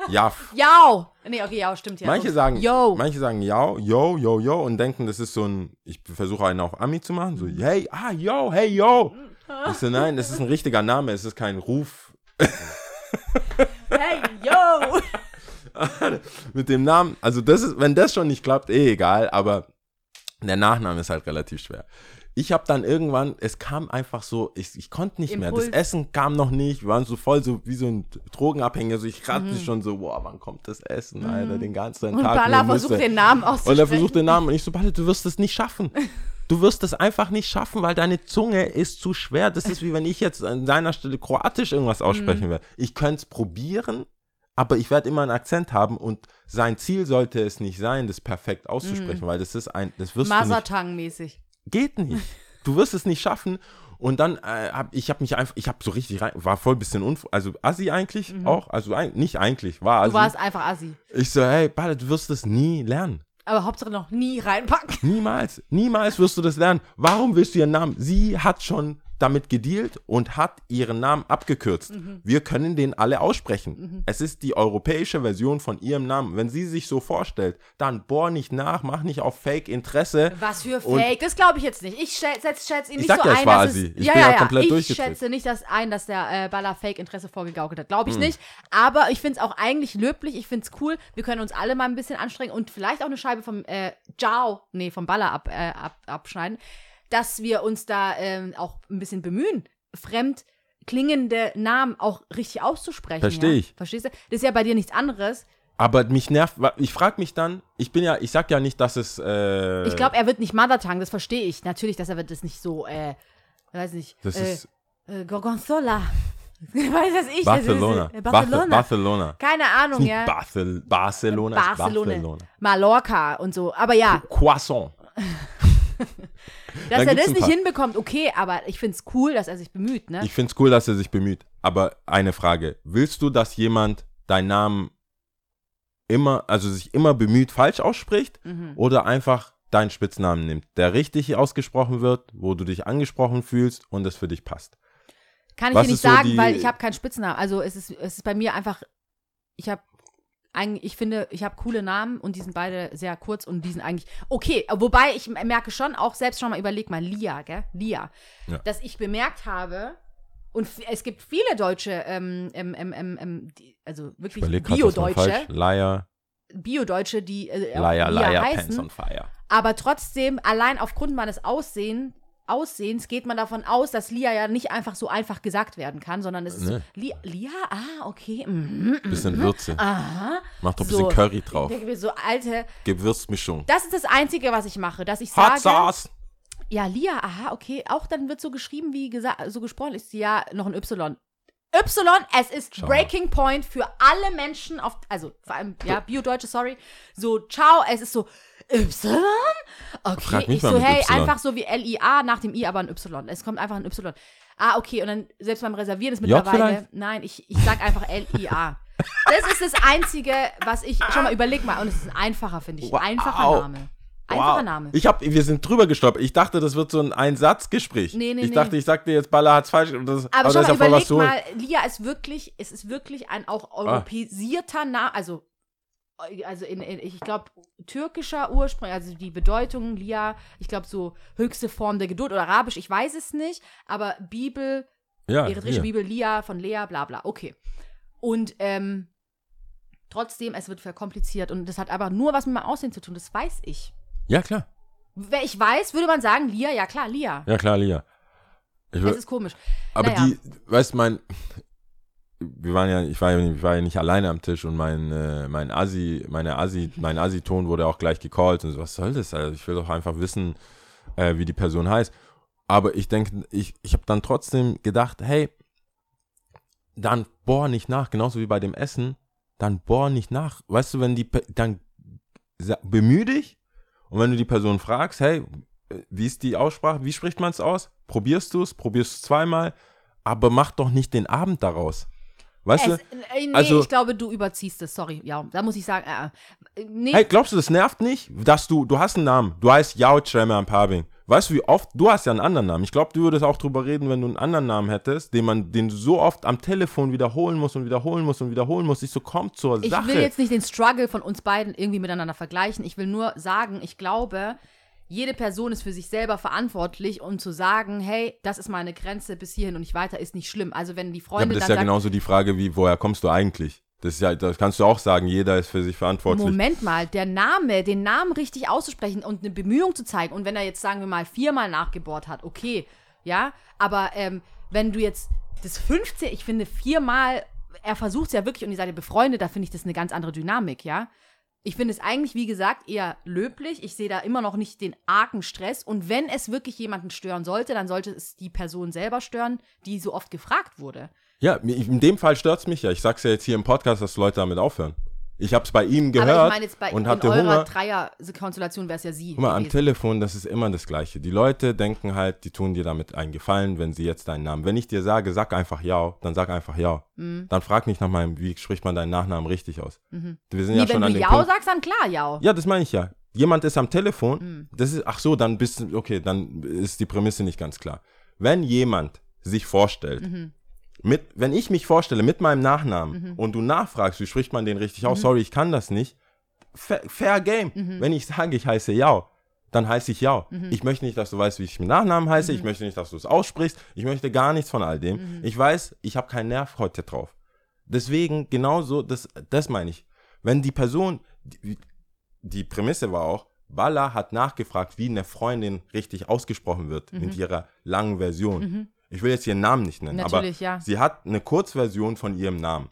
ja. Yao. Nee, okay, Yao stimmt ja. Manche sagen, Yo. manche sagen Yao, yo, yo, yo und denken, das ist so ein, ich versuche einen auf Ami zu machen, so, hey, ah, yo, hey, yo. Ich so, nein, das ist ein richtiger Name, es ist kein Ruf Hey, yo. mit dem Namen. Also das ist, wenn das schon nicht klappt, eh egal, aber der Nachname ist halt relativ schwer. Ich habe dann irgendwann, es kam einfach so, ich, ich konnte nicht mehr. Impuls. Das Essen kam noch nicht. Wir waren so voll so wie so ein Drogenabhängiger. So ich Mhm. rannte schon so, boah, wann kommt das Essen, Alter, den ganzen Und Tag. Balla nur versucht den Namen auszusprechen. Und er versucht den Namen und ich so, Balle, du wirst es nicht schaffen. Du wirst es einfach nicht schaffen, weil deine Zunge ist zu schwer. Das ist wie wenn ich jetzt an deiner Stelle Kroatisch irgendwas aussprechen Mhm. werde. Ich könnte es probieren, aber ich werde immer einen Akzent haben und sein Ziel sollte es nicht sein, das perfekt Mhm. auszusprechen, weil das ist ein, das wirst du nicht Masatang-mäßig. geht nicht. Du wirst es nicht schaffen. Und dann äh, hab ich habe mich einfach, ich habe so richtig rein, war voll bisschen unf, also Assi eigentlich auch, also ein, nicht eigentlich, war Mhm. Du Assi. warst einfach assi. ich so, hey, Balla, du wirst es nie lernen. Aber Hauptsache noch nie reinpacken. Niemals, niemals wirst du das lernen. Warum willst du ihren Namen? Sie hat schon damit gedealt und hat ihren Namen abgekürzt. Mhm. Wir können den alle aussprechen. Es ist die europäische Version von ihrem Namen. Wenn sie sich so vorstellt, dann bohr nicht nach, mach nicht auf Fake-Interesse. Was für Und- Fake? Das glaube ich jetzt nicht. Ich schätze schätz ihn Ich nicht sag so ja, ich ein, war dass Assi. es, Ich ja, bin ja, ja ja. komplett Ich schätze nicht das ein, dass der äh, Baller Fake-Interesse vorgegaukelt hat. Glaube ich Hm. nicht. Aber ich finde es auch eigentlich löblich. Ich finde es cool. Wir können uns alle mal ein bisschen anstrengen und vielleicht auch eine Scheibe vom äh, Jao, nee, vom Baller ab, äh, ab, abschneiden, dass wir uns da ähm, auch ein bisschen bemühen, fremd klingende Namen auch richtig auszusprechen. Versteh ja? ich. Verstehst du? Das ist ja bei dir nichts anderes. Aber mich nervt, ich frage mich dann, ich bin ja, ich sag ja nicht, dass es. Äh, Ich glaube, er wird nicht Mother Tongue, das verstehe ich. Natürlich, dass er wird das nicht so, äh, weiß nicht, Das äh, ist äh, Gorgonzola. weiß das ich. Barcelona. Das ist, äh, Barcelona. Barcelona. Barcelona. Keine Ahnung, ja. Barcel Barcelona, ist Barcelona. Barcelona. Mallorca und so. Aber ja, Croissant. dass da er das nicht hinbekommt, okay, aber ich finde es cool, dass er sich bemüht, ne? Ich finde es cool, dass er sich bemüht. Aber eine Frage. Willst du, dass jemand deinen Namen immer, also sich immer bemüht falsch ausspricht Mhm. oder einfach deinen Spitznamen nimmt, der richtig ausgesprochen wird, wo du dich angesprochen fühlst und es für dich passt? Kann ich was dir nicht so sagen, die- weil ich habe keinen Spitznamen. Also es ist, es ist bei mir einfach, ich habe ich finde, ich habe coole Namen und die sind beide sehr kurz und die sind eigentlich okay. Wobei ich merke schon auch selbst schon mal überleg mal Lia, gell? Lia, Ja. dass ich bemerkt habe und es gibt viele Deutsche, ähm, ähm, ähm, ähm, ähm, die, also wirklich Bio-Deutsche. Liar, Bio-Deutsche, die äh, Liar, Lia Liar, Pants heißen, on Fire. aber trotzdem allein aufgrund meines Aussehen, Aussehens geht man davon aus, dass Lia ja nicht einfach so einfach gesagt werden kann, sondern es ist so, Ne. Lia, Lia, ah, okay, mhm, mhm, Bisschen Würze. aha. Mach doch ein So. bisschen Curry drauf. So, alte, Gewürzmischung. das ist das Einzige, was ich mache, dass ich Hot sage, Sauce. ja, Lia, aha, okay, auch dann wird so geschrieben, wie gesagt, so gesprochen ist ja noch ein Y. Y, es ist Ciao. Breaking Point für alle Menschen auf, also vor allem, ja, Bio-Deutsche, sorry. So, ciao, es ist so, Y? Okay, Frag mich ich mal so, hey, Y. einfach so wie L-I-A, nach dem I aber ein Y. Es kommt einfach ein Y. Ah, okay, und dann selbst beim Reservieren ist mittlerweile, nein, ich, ich sag einfach L-I-A. Das ist das Einzige, was ich, schon mal überleg mal, und es ist ein einfacher, finde ich, Wow. einfacher Name. Einfacher Name. Ich hab, wir sind drüber gestoppt. Ich dachte, das wird so ein Einsatzgespräch. Nee, nee, ich nee. dachte, ich sag dir jetzt, Baller hat's falsch. und Das, Aber, das schau ist mal, ja voll was überleg mal, Lia ist wirklich, es ist wirklich ein auch europäisierter Name, also, also in, in ich glaube, türkischer Ursprung, also die Bedeutung Lia, ich glaube, so höchste Form der Geduld oder Arabisch, ich weiß es nicht, aber Bibel, Ja, eritreische. Bibel, Lia von Lea, bla bla, okay. Und ähm, trotzdem, es wird verkompliziert und das hat aber nur was mit meinem Aussehen zu tun, das weiß ich. ja, klar. Wer ich weiß, würde man sagen, Lia, ja klar, Lia. Ja, klar, Lia. Ich Es will, ist komisch. aber naja. die, weißt du, mein, wir waren ja, ich war ja, ich war ja nicht alleine am Tisch und mein, äh, mein Assi, meine Assi, mein Assi-Ton wurde auch gleich gecallt und so, was soll das? Also ich will doch einfach wissen, äh, wie die Person heißt. Aber ich denke, ich, ich habe dann trotzdem gedacht, hey, dann bohr nicht nach, genauso wie bei dem Essen, dann bohr nicht nach. Weißt du, wenn die, dann bemühe dich und wenn du die Person fragst, hey, wie ist die Aussprache, wie spricht man es aus? Probierst du es, probierst es zweimal, aber mach doch nicht den Abend daraus. Weißt Es, du? äh, nee, also- ich glaube, du überziehst es. Sorry, ja, da muss ich sagen, äh, äh, nee, Hey, glaubst du, das nervt nicht, dass du, du hast einen Namen, du heißt Yao Tremer Pabing. Weißt du, wie oft, du hast ja einen anderen Namen. Ich glaube, du würdest auch drüber reden, wenn du einen anderen Namen hättest, den man, den du so oft am Telefon wiederholen musst und wiederholen musst und wiederholen musst. Ich so, komm zur ich Sache. will jetzt nicht den Struggle von uns beiden irgendwie miteinander vergleichen. Ich will nur sagen, ich glaube, jede Person ist für sich selber verantwortlich, um zu sagen, hey, das ist meine Grenze bis hierhin und nicht weiter, ist nicht schlimm. Also wenn die ja, Freunde aber das ist ja sagen, genauso die Frage, wie, woher kommst du eigentlich? Das ist ja, das kannst du auch sagen, jeder ist für sich verantwortlich. Moment mal, der Name, den Namen richtig auszusprechen und eine Bemühung zu zeigen. Und wenn er jetzt, sagen wir mal, viermal nachgebohrt hat, okay, ja, aber ähm, wenn du jetzt das 15, ich finde viermal, er versucht es ja wirklich und ihr seid ja befreundet, da finde ich das eine ganz andere Dynamik, ja. Ich finde es eigentlich, wie gesagt, eher löblich. Ich sehe da immer noch nicht den argen Stress. Und wenn es wirklich jemanden stören sollte, dann sollte es die Person selber stören, die so oft gefragt wurde. Ja, in dem Fall stört's mich ja. Ich sag's ja jetzt hier im Podcast, dass Leute damit aufhören. Ich hab's bei ihm gehört Aber ich meine jetzt bei und in hatte eurer Hunger. Dreier-Konstellation wäre es ja sie. Guck mal, am gewesen. Telefon, das ist immer das Gleiche. Die Leute denken halt, die tun dir damit einen Gefallen, wenn sie jetzt deinen Namen. Wenn ich dir sage, sag einfach ja, dann sag einfach ja. Mhm. Dann frag nicht nach meinem, wie spricht man deinen Nachnamen richtig aus. Wir sind Nee, ja schon wenn an du dem Punkt. sagst, dann klar Jau. Ja, das meine ich ja. Jemand ist am Telefon, Mhm. das ist, ach so, dann bist du, okay, dann ist die Prämisse nicht ganz klar. Wenn jemand sich vorstellt, Mhm. Mit, wenn ich mich vorstelle mit meinem Nachnamen und du nachfragst, wie spricht man den richtig Mhm. aus, sorry, ich kann das nicht, fair, fair game. Wenn ich sage, ich heiße Yao, dann heiße ich Yao. Mhm. Ich möchte nicht, dass du weißt, wie ich mit Nachnamen heiße, ich möchte nicht, dass du es aussprichst, ich möchte gar nichts von all dem. Mhm. Ich weiß, ich habe keinen Nerv heute drauf. Deswegen, genauso, das, das meine ich. Wenn die Person, die, die Prämisse war auch, Balla hat nachgefragt, wie eine Freundin richtig ausgesprochen wird Mhm. mit ihrer langen Version. Ich will jetzt ihren Namen nicht nennen, Natürlich, aber ja. sie hat eine Kurzversion von ihrem Namen.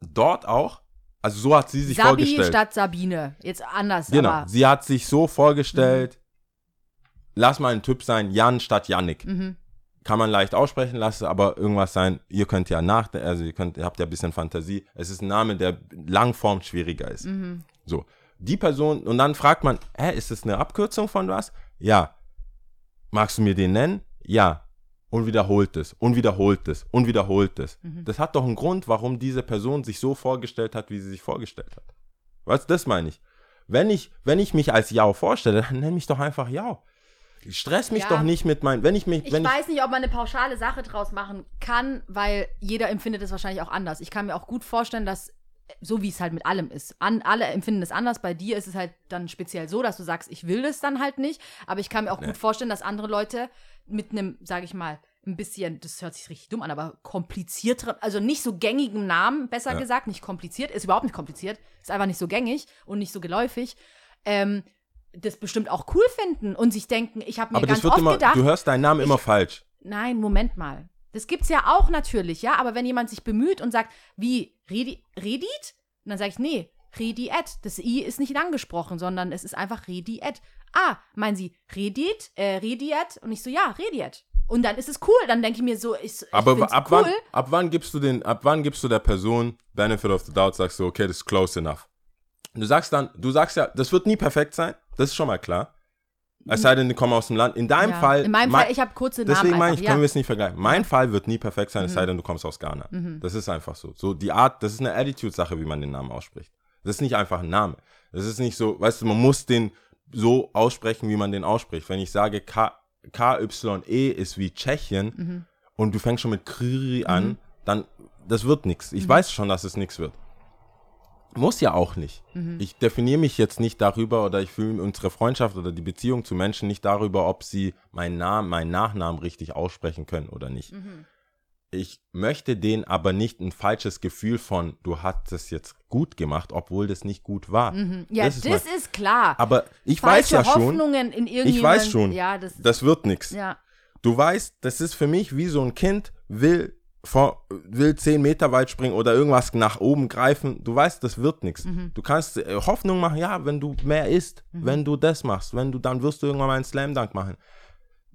Dort auch, also so hat sie sich Sabi vorgestellt. statt Sabine. Jetzt anders, genau, aber. sie hat sich so vorgestellt, lass mal ein Typ sein, Jan statt Yannick. Mhm. Kann man leicht aussprechen lassen, aber irgendwas sein, ihr könnt ja nach, also ihr könnt, ihr habt ja ein bisschen Fantasie. Es ist ein Name, der Langform schwieriger ist. Mhm. So. Die Person, und dann fragt man, hä, ist das eine Abkürzung von was? Ja. Magst du mir den nennen? Ja. Und wiederholt es, und wiederholt es, und wiederholt es. Mhm. Das hat doch einen Grund, warum diese Person sich so vorgestellt hat, wie sie sich vorgestellt hat. Was, das meine ich. Wenn ich, wenn ich mich als Yao vorstelle, dann nenn mich doch einfach Yao. Stress mich Ja. doch nicht mit meinen, wenn ich mich, Ich wenn weiß nicht, ob man eine pauschale Sache draus machen kann, weil jeder empfindet es wahrscheinlich auch anders. Ich kann mir auch gut vorstellen, dass so wie es halt mit allem ist. An, alle empfinden es anders. Bei dir ist es halt dann speziell so, dass du sagst, ich will das dann halt nicht. Aber ich kann mir auch gut vorstellen, dass andere Leute mit einem, sage ich mal, ein bisschen, das hört sich richtig dumm an, aber komplizierteren, also nicht so gängigen Namen, besser gesagt, nicht kompliziert, ist überhaupt nicht kompliziert, ist einfach nicht so gängig und nicht so geläufig, ähm, das bestimmt auch cool finden und sich denken, ich habe mir aber ganz das wird oft immer, gedacht, du hörst deinen Namen immer falsch. Nein, Moment mal. Das gibt's ja auch natürlich, ja. Aber wenn jemand sich bemüht und sagt, wie, Redi, Redit? Und dann sage ich, nee, Rediet. Das I ist nicht angesprochen, sondern es ist einfach Rediet. Ah, meinen Sie Redit, äh, Rediet? Und ich so, ja, Rediet. Und dann ist es cool. Dann denke ich mir so, ich, ich Aber ab, cool. wann, ab wann gibst du den, ab wann gibst du der Person Benefit of the Doubt, sagst du, okay, das ist close enough. Du sagst dann, du sagst ja, das wird nie perfekt sein, das ist schon mal klar. Es sei denn, die kommen aus dem Land. In deinem Ja. Fall. In meinem mein- Fall, ich habe kurze Namen Deswegen meine ich, ja. Mhm. können wir es nicht vergleichen. Mein Fall wird nie perfekt sein, es sei denn, du kommst aus Ghana. Das ist einfach so. So die Art, das ist eine Attitude-Sache, wie man den Namen ausspricht. Das ist nicht einfach ein Name. Das ist nicht so, weißt du, man muss den so aussprechen, wie man den ausspricht. Wenn ich sage K, KYE ist wie Tschechien Mhm. und du fängst schon mit Kri an, dann, das wird nichts. Mhm. Ich weiß schon, dass es nichts wird. Muss ja auch nicht. Mhm. Ich definiere mich jetzt nicht darüber oder ich fühle unsere Freundschaft oder die Beziehung zu Menschen nicht darüber, ob sie meinen Namen, meinen Nachnamen richtig aussprechen können oder nicht. Mhm. Ich möchte denen aber nicht ein falsches Gefühl von, du hast es jetzt gut gemacht, obwohl das nicht gut war. Mhm. Ja, das, mein- ist, klar. aber ich Falsche weiß ja schon, Hoffnungen in ich weiß schon, Ja, das, das wird nichts. ja. Du weißt, das ist für mich wie so ein Kind will vor, will 10 Meter weit springen oder irgendwas nach oben greifen. Du weißt, das wird nichts. Mhm. Du kannst äh, Hoffnung machen, ja, wenn du mehr isst, wenn du das machst, wenn du, dann wirst du irgendwann mal einen Slam Dunk machen.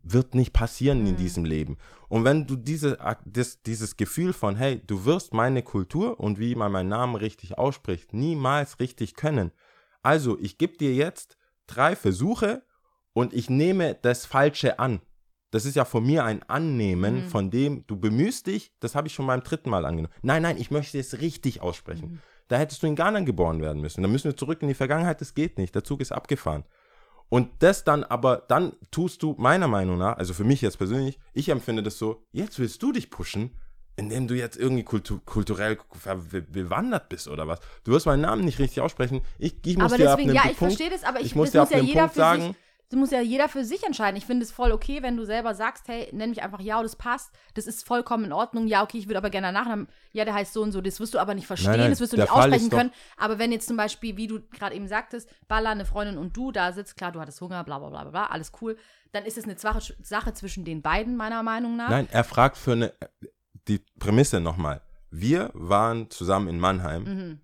Wird nicht passieren Mhm. in diesem Leben. Und wenn du diese, das, dieses Gefühl von, hey, du wirst meine Kultur und wie man meinen Namen richtig ausspricht, niemals richtig können. Also, ich gebe dir jetzt drei Versuche und ich nehme das Falsche an. Das ist ja von mir ein Annehmen, Mhm. von dem du bemühst dich, das habe ich schon beim dritten Mal angenommen. Nein, nein, ich möchte es richtig aussprechen. Mhm. Da hättest du in Ghana geboren werden müssen. Da müssen wir zurück in die Vergangenheit, das geht nicht. Der Zug ist abgefahren. Und das dann aber, dann tust du meiner Meinung nach, also für mich jetzt persönlich, ich empfinde das so, jetzt willst du dich pushen, indem du jetzt irgendwie kultu kulturell bewandert bist oder was. Du wirst meinen Namen nicht richtig aussprechen. Ich, ich muss Aber dir ab deswegen, einem ja, ich Punkt, verstehe das, aber ich, ich muss das dir muss ab ja einem jeder Punkt für sagen, muss ja jeder für sich entscheiden. Ich finde es voll okay, wenn du selber sagst, hey, nenn mich einfach ja, das passt. Das ist vollkommen in Ordnung. Ja, okay, ich würde aber gerne Nachnamen. Ja, der heißt so und so. Das wirst du aber nicht verstehen, Nein, nein, das wirst du nicht Fall aussprechen können. Aber wenn jetzt zum Beispiel, wie du gerade eben sagtest, Balla, eine Freundin und du da sitzt, klar, du hattest Hunger, bla bla bla bla, alles cool, dann ist es eine Sache zwischen den beiden, meiner Meinung nach. Nein, er fragt für eine, die Prämisse nochmal. Wir waren zusammen in Mannheim, Mhm.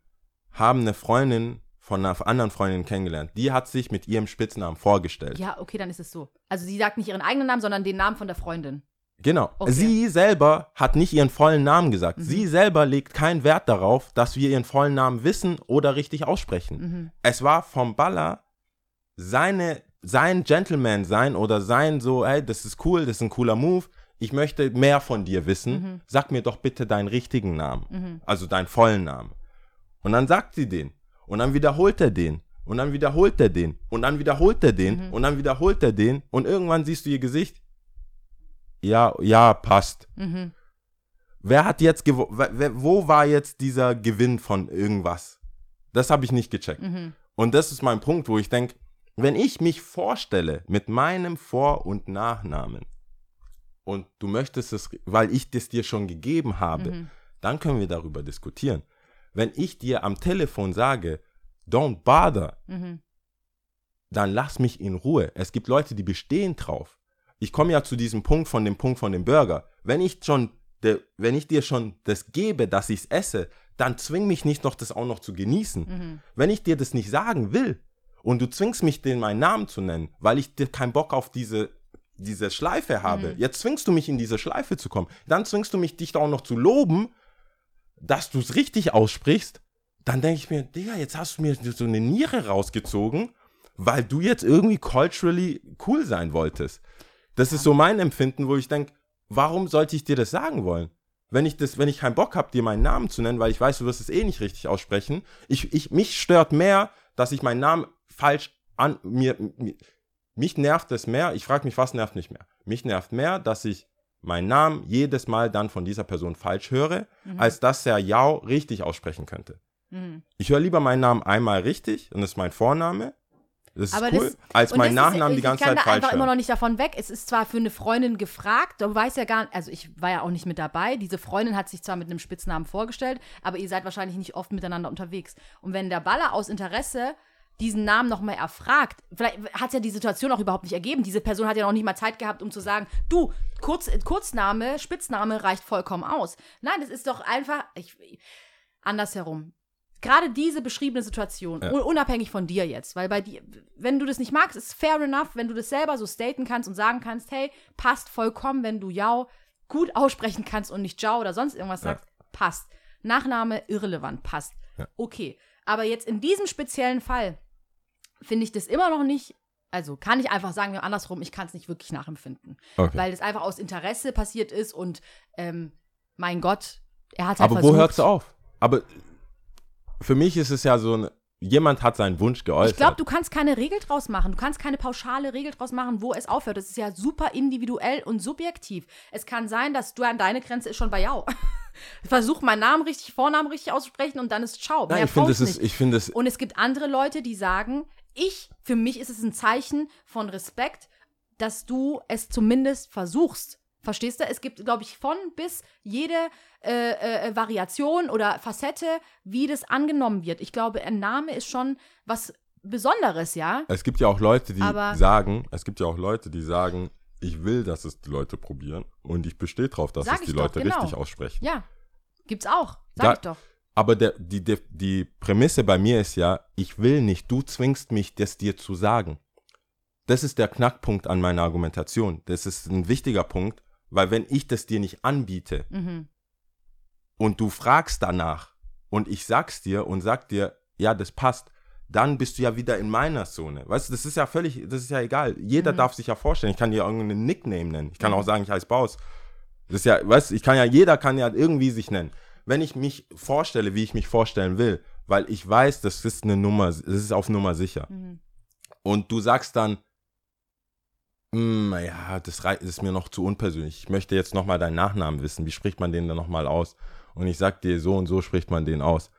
haben eine Freundin von einer anderen Freundin kennengelernt. Die hat sich mit ihrem Spitznamen vorgestellt. Ja, okay, dann ist es so. Also sie sagt nicht ihren eigenen Namen, sondern den Namen von der Freundin. Genau. Okay. Sie selber hat nicht ihren vollen Namen gesagt. Mhm. Sie selber legt keinen Wert darauf, dass wir ihren vollen Namen wissen oder richtig aussprechen. Mhm. Es war vom Baller seine, sein Gentleman sein oder sein so, hey, das ist cool, das ist ein cooler Move. Ich möchte mehr von dir wissen. Mhm. Sag mir doch bitte deinen richtigen Namen. Also deinen vollen Namen. Und dann sagt sie den. Und dann wiederholt er den. Und dann wiederholt er den. Und dann wiederholt er den. Mhm. Und dann wiederholt er den. Und irgendwann siehst du ihr Gesicht. Ja, ja, passt. Mhm. Wer hat jetzt gewo wer- wer- wo war jetzt dieser Gewinn von irgendwas? Das habe ich nicht gecheckt. Mhm. Und das ist mein Punkt, wo ich denke, wenn ich mich vorstelle mit meinem Vor- und Nachnamen und du möchtest es, weil ich das dir schon gegeben habe, Mhm. dann können wir darüber diskutieren. Wenn ich dir am Telefon sage, don't bother, Mhm. dann lass mich in Ruhe. Es gibt Leute, die bestehen drauf. Ich komme ja zu diesem Punkt von dem Punkt von dem Burger. Wenn ich schon, de, wenn ich dir schon das gebe, dass ich es esse, dann zwing mich nicht noch, das auch noch zu genießen. Mhm. Wenn ich dir das nicht sagen will und du zwingst mich, den meinen Namen zu nennen, weil ich dir keinen Bock auf diese, diese Schleife habe, jetzt zwingst du mich in diese Schleife zu kommen, dann zwingst du mich, dich da auch noch zu loben, dass du es richtig aussprichst, dann denke ich mir, Digga, jetzt hast du mir so eine Niere rausgezogen, weil du jetzt irgendwie culturally cool sein wolltest. Das ist so mein Empfinden, wo ich denke, warum sollte ich dir das sagen wollen? Wenn ich, das, wenn ich keinen Bock habe, dir meinen Namen zu nennen, weil ich weiß, du wirst es eh nicht richtig aussprechen. Ich, ich, mich stört mehr, dass ich meinen Namen falsch an mir. mich nervt es mehr, ich frage mich, was nervt mich mehr? Mich nervt mehr, dass ich meinen Namen jedes Mal dann von dieser Person falsch höre, als dass er Yao richtig aussprechen könnte. Mhm. Ich höre lieber meinen Namen einmal richtig und das ist mein Vorname. Das ist Aber cool, das- als ist- Nachnamen die ich ganze kann Zeit da falsch einfach immer noch hören. nicht davon weg. Es ist zwar für eine Freundin gefragt, du weißt ja gar nicht, also ich war ja auch nicht mit dabei. Diese Freundin hat sich zwar mit einem Spitznamen vorgestellt, aber ihr seid wahrscheinlich nicht oft miteinander unterwegs. Und wenn der Baller aus Interesse diesen Namen nochmal erfragt, vielleicht hat ja die Situation auch überhaupt nicht ergeben. Diese Person hat ja noch nicht mal Zeit gehabt, um zu sagen, du, Kurz, Kurzname, Spitzname reicht vollkommen aus. Nein, das ist doch einfach, ich, andersherum. Gerade diese beschriebene Situation, Ja. un- unabhängig von dir jetzt, weil bei dir, wenn du das nicht magst, ist fair enough, wenn du das selber so staten kannst und sagen kannst, hey, passt vollkommen, wenn du Yao gut aussprechen kannst und nicht Jao oder sonst irgendwas Ja. sagst, passt. Nachname irrelevant, passt. Ja. Okay. Aber jetzt in diesem speziellen Fall finde ich das immer noch nicht, also kann ich einfach sagen, andersrum, ich kann es nicht wirklich nachempfinden. Okay. Weil es einfach aus Interesse passiert ist und ähm, mein Gott, er hat halt Aber versucht. wo hört es auf? Aber für mich ist es ja so, ein, jemand hat seinen Wunsch geäußert. Ich glaube, du kannst keine Regel draus machen. Du kannst keine pauschale Regel draus machen, wo es aufhört. Das ist ja super individuell und subjektiv. Es kann sein, dass du an deine Grenze ist schon bei Jau. Versuch meinen Namen richtig, Vornamen richtig auszusprechen und dann ist Ciao. Nein, ich finde, es ist, nicht. ich finde es, Und es gibt andere Leute, die sagen, ich, für mich ist es ein Zeichen von Respekt, dass du es zumindest versuchst. Verstehst du? Es gibt, glaube ich, von bis jede äh, äh, Variation oder Facette, wie das angenommen wird. Ich glaube, ein Name ist schon was Besonderes, ja? es gibt ja auch Leute, die Aber- sagen, es gibt ja auch Leute, die sagen, ich will, dass es die Leute probieren und ich bestehe drauf, dass es die doch, Leute genau. richtig aussprechen. Ja. Gibt's auch. Sag Ja. ich doch. Aber der, die, die, die Prämisse bei mir ist ja, ich will nicht, du zwingst mich, das dir zu sagen. Das ist der Knackpunkt an meiner Argumentation. Das ist ein wichtiger Punkt, weil wenn ich das dir nicht anbiete Mhm. und du fragst danach und ich sag's dir und sag dir, ja, das passt, dann bist du ja wieder in meiner Zone. Weißt du, das ist ja völlig, das ist ja egal. Jeder darf sich ja vorstellen. Ich kann dir irgendeinen Nickname nennen. Ich kann auch sagen, ich heiße Baus. Das ist ja, weißt du, ich kann ja, jeder kann ja irgendwie sich nennen. Wenn ich mich vorstelle, wie ich mich vorstellen will, weil ich weiß, das ist eine Nummer, das ist auf Nummer sicher. Mhm. Und du sagst dann, "Hm, ja, das, ist mir noch zu unpersönlich. Ich möchte jetzt nochmal deinen Nachnamen wissen. Wie spricht man den dann nochmal aus? Und ich sag dir, so und so spricht man den aus.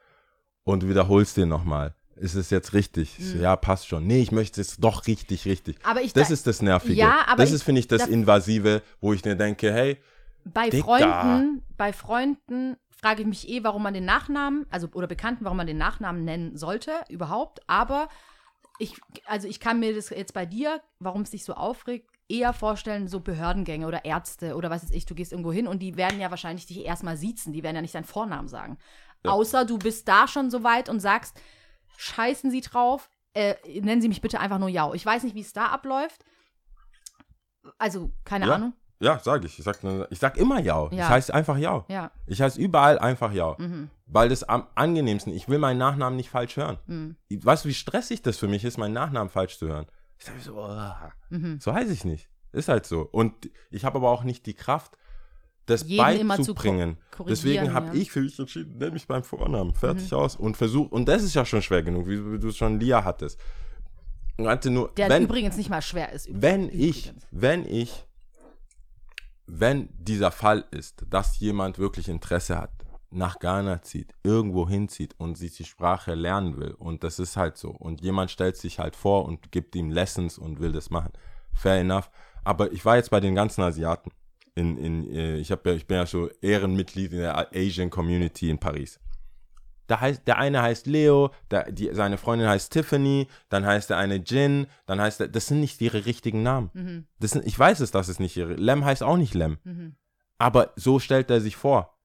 Und du wiederholst den nochmal. Ist es jetzt richtig? Ich so, Ja, passt schon. Nee, ich möchte es doch richtig, richtig. Mhm. Aber ich Das da- ist das Nervige. Ja, aber das ich- ist, finde ich, das da- Invasive, wo ich mir denke, hey, Bei Digga. Freunden, bei Freunden frage ich mich eh, warum man den Nachnamen, also oder Bekannten, warum man den Nachnamen nennen sollte, überhaupt. Aber ich, also ich kann mir das jetzt bei dir, warum es dich so aufregt, eher vorstellen, so Behördengänge oder Ärzte oder was weiß ich, du gehst irgendwo hin und die werden ja wahrscheinlich dich erstmal siezen, die werden ja nicht deinen Vornamen sagen. Außer du bist da schon so weit und sagst, scheißen Sie drauf, äh, nennen Sie mich bitte einfach nur Yao. Ich weiß nicht, wie es da abläuft. Also, keine Ja. Ahnung. Ja, sag ich. Ich sag, ich sag immer Jau. Ja. Ich heiße einfach Jau. Ja. Ich heiße überall einfach Jau. Mhm. Weil das am angenehmsten, ich will meinen Nachnamen nicht falsch hören. Mhm. Weißt du, wie stressig das für mich ist, meinen Nachnamen falsch zu hören? Ich sag mir so, ah. Mhm. so heiße ich nicht. Ist halt so. Und ich habe aber auch nicht die Kraft, das Jeden immer zu beizubringen. Deswegen habe ja. ich für mich entschieden, nenn mich beim Vornamen. Fertig Mhm. aus. Und versuch, und das ist ja schon schwer genug, wie, du es schon Lia hattest. Hatte nur, Der wenn, übrigens nicht mal schwer ist. wenn ich, übrigens. wenn ich, wenn dieser Fall ist, dass jemand wirklich Interesse hat, nach Ghana zieht, irgendwo hinzieht und sich die Sprache lernen will und das ist halt so und jemand stellt sich halt vor und gibt ihm Lessons und will das machen, fair enough. Aber ich war jetzt bei den ganzen Asiaten. In, in, äh, ich, hab ja, ich bin ja so Ehrenmitglied in der Asian Community in Paris. Da heißt, der eine heißt Leo, der, die, seine Freundin heißt Tiffany, dann heißt der eine Jin, dann heißt der, das sind nicht ihre richtigen Namen. Mhm. Das sind, ich weiß es, dass es nicht ihre, Lem heißt auch nicht Lem. Mhm. Aber so stellt er sich vor.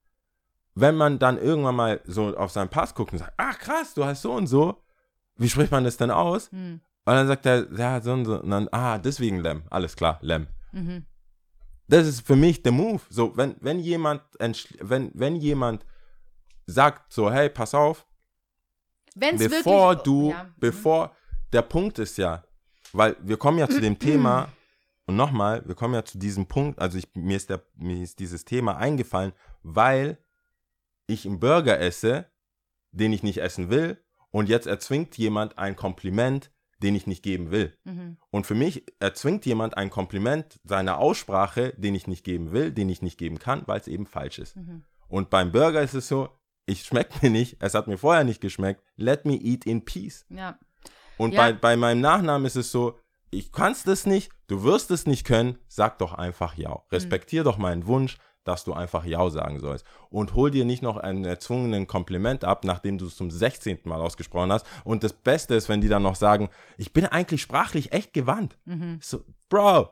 Wenn man dann irgendwann mal so auf seinen Pass guckt und sagt, ach krass, du heißt so und so, wie spricht man das denn aus? Mhm. Und dann sagt er, ja, so und so, und dann, ah, deswegen Lem, alles klar, Lem. Mhm. Das ist für mich der Move. So, wenn, wenn jemand, wenn, wenn jemand sagt so, hey, pass auf, Wenn's bevor wirklich, du, ja. Mhm. bevor, der Punkt ist ja, weil wir kommen ja zu dem Thema, und nochmal, wir kommen ja zu diesem Punkt, also ich, mir, ist der, mir ist dieses Thema eingefallen, weil ich einen Burger esse, den ich nicht essen will, und jetzt erzwingt jemand ein Kompliment, den ich nicht geben will. Mhm. Und für mich erzwingt jemand ein Kompliment seiner Aussprache, den ich nicht geben will, den ich nicht geben kann, weil es eben falsch ist. Mhm. Und beim Burger ist es so, ich schmeckt mir nicht, es hat mir vorher nicht geschmeckt, let me eat in peace. Ja. Und Ja. bei, bei meinem Nachnamen ist es so, ich kannst es nicht, du wirst es nicht können, sag doch einfach ja. Respektier doch meinen Wunsch, dass du einfach ja sagen sollst. Und hol dir nicht noch einen erzwungenen Kompliment ab, nachdem du es zum 16. Mal ausgesprochen hast. Und das Beste ist, wenn die dann noch sagen, ich bin eigentlich sprachlich echt gewandt. Mhm. So, Bro,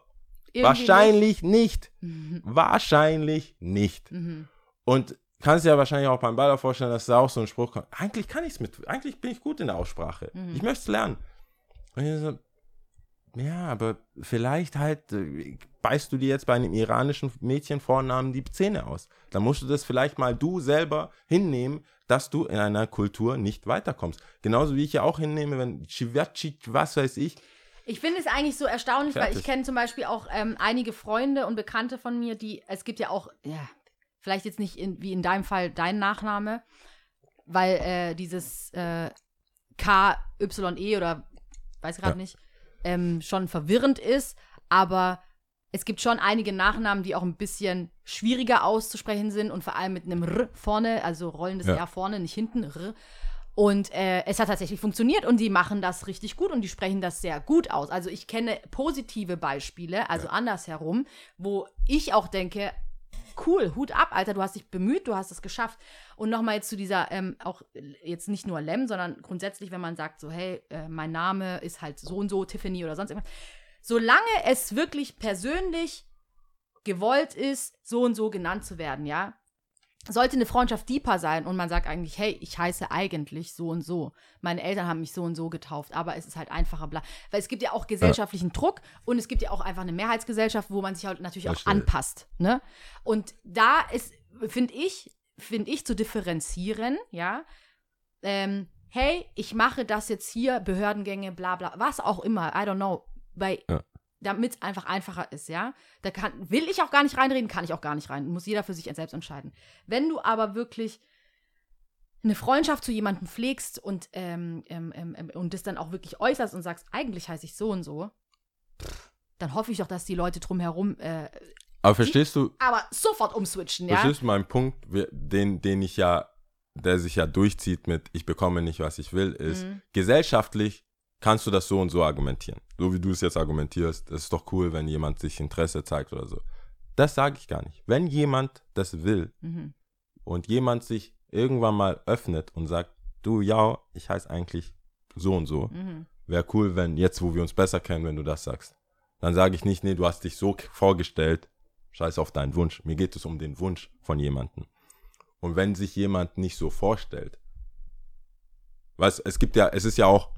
Irgendwie wahrscheinlich nicht. nicht. Mhm. Wahrscheinlich nicht. Mhm. Und kannst dir ja wahrscheinlich auch beim Baller vorstellen, dass da auch so ein Spruch kommt. Eigentlich kann ich es mit, eigentlich bin ich gut in der Aussprache. Mhm. Ich möchte es lernen. Und ich so, ja, aber vielleicht halt äh, beißt du dir jetzt bei einem iranischen Mädchen Vornamen die Zähne aus. Dann musst du das vielleicht mal du selber hinnehmen, dass du in einer Kultur nicht weiterkommst. Genauso wie ich ja auch hinnehme, wenn Chivachi, was weiß ich, Ich finde es eigentlich so erstaunlich, weil Fertig. ich kenne zum Beispiel auch ähm, einige Freunde und Bekannte von mir, die, es gibt ja auch, ja, vielleicht jetzt nicht in, wie in deinem Fall dein Nachname, weil äh, dieses äh, KYE oder weiß gerade Ja. nicht, ähm, schon verwirrend ist, aber es gibt schon einige Nachnamen, die auch ein bisschen schwieriger auszusprechen sind und vor allem mit einem R vorne, also rollendes Ja. R vorne, nicht hinten, R. Und äh, es hat tatsächlich funktioniert und die machen das richtig gut und die sprechen das sehr gut aus. Also ich kenne positive Beispiele, also andersherum, wo ich auch denke, cool, Hut ab, Alter, du hast dich bemüht, du hast es geschafft. Und nochmal jetzt zu dieser, ähm, auch jetzt nicht nur Lem, sondern grundsätzlich, wenn man sagt so, hey, äh, mein Name ist halt so und so, Tiffany oder sonst irgendwas. Solange es wirklich persönlich gewollt ist, so und so genannt zu werden, ja, sollte eine Freundschaft deeper sein und man sagt eigentlich, hey, ich heiße eigentlich so und so. Meine Eltern haben mich so und so getauft, aber es ist halt einfacher, bla. Weil es gibt ja auch gesellschaftlichen Druck und es gibt ja auch einfach eine Mehrheitsgesellschaft, wo man sich halt natürlich auch Verstehe. anpasst, ne? Und da ist, finde ich, finde ich zu differenzieren, ja, ähm, hey, ich mache das jetzt hier, Behördengänge, bla bla, was auch immer, I don't know, weil Ja. Damit es einfach einfacher ist, ja. Da kann, will ich auch gar nicht reinreden, kann ich auch gar nicht rein. Muss jeder für sich selbst entscheiden. Wenn du aber wirklich eine Freundschaft zu jemandem pflegst und, ähm, ähm, ähm, ähm, und das dann auch wirklich äußerst und sagst, eigentlich heiße ich so und so, dann hoffe ich doch, dass die Leute drumherum äh, aber verstehst du, aber sofort umswitchen, ja. Verstehst du meinen Punkt, den, den ich ja, der sich ja durchzieht mit ich bekomme nicht, was ich will, ist, Mhm. gesellschaftlich kannst du das so und so argumentieren. So wie du es jetzt argumentierst, das ist doch cool, wenn jemand sich Interesse zeigt oder so. Das sage ich gar nicht. Wenn jemand das will Mhm. und jemand sich irgendwann mal öffnet und sagt, du, ja, ich heiße eigentlich so und so, Mhm. wäre cool, wenn jetzt, wo wir uns besser kennen, wenn du das sagst. Dann sage ich nicht, nee, du hast dich so vorgestellt, scheiß auf deinen Wunsch. Mir geht es um den Wunsch von jemandem. Und wenn sich jemand nicht so vorstellt, Was, es gibt ja, es ist ja auch,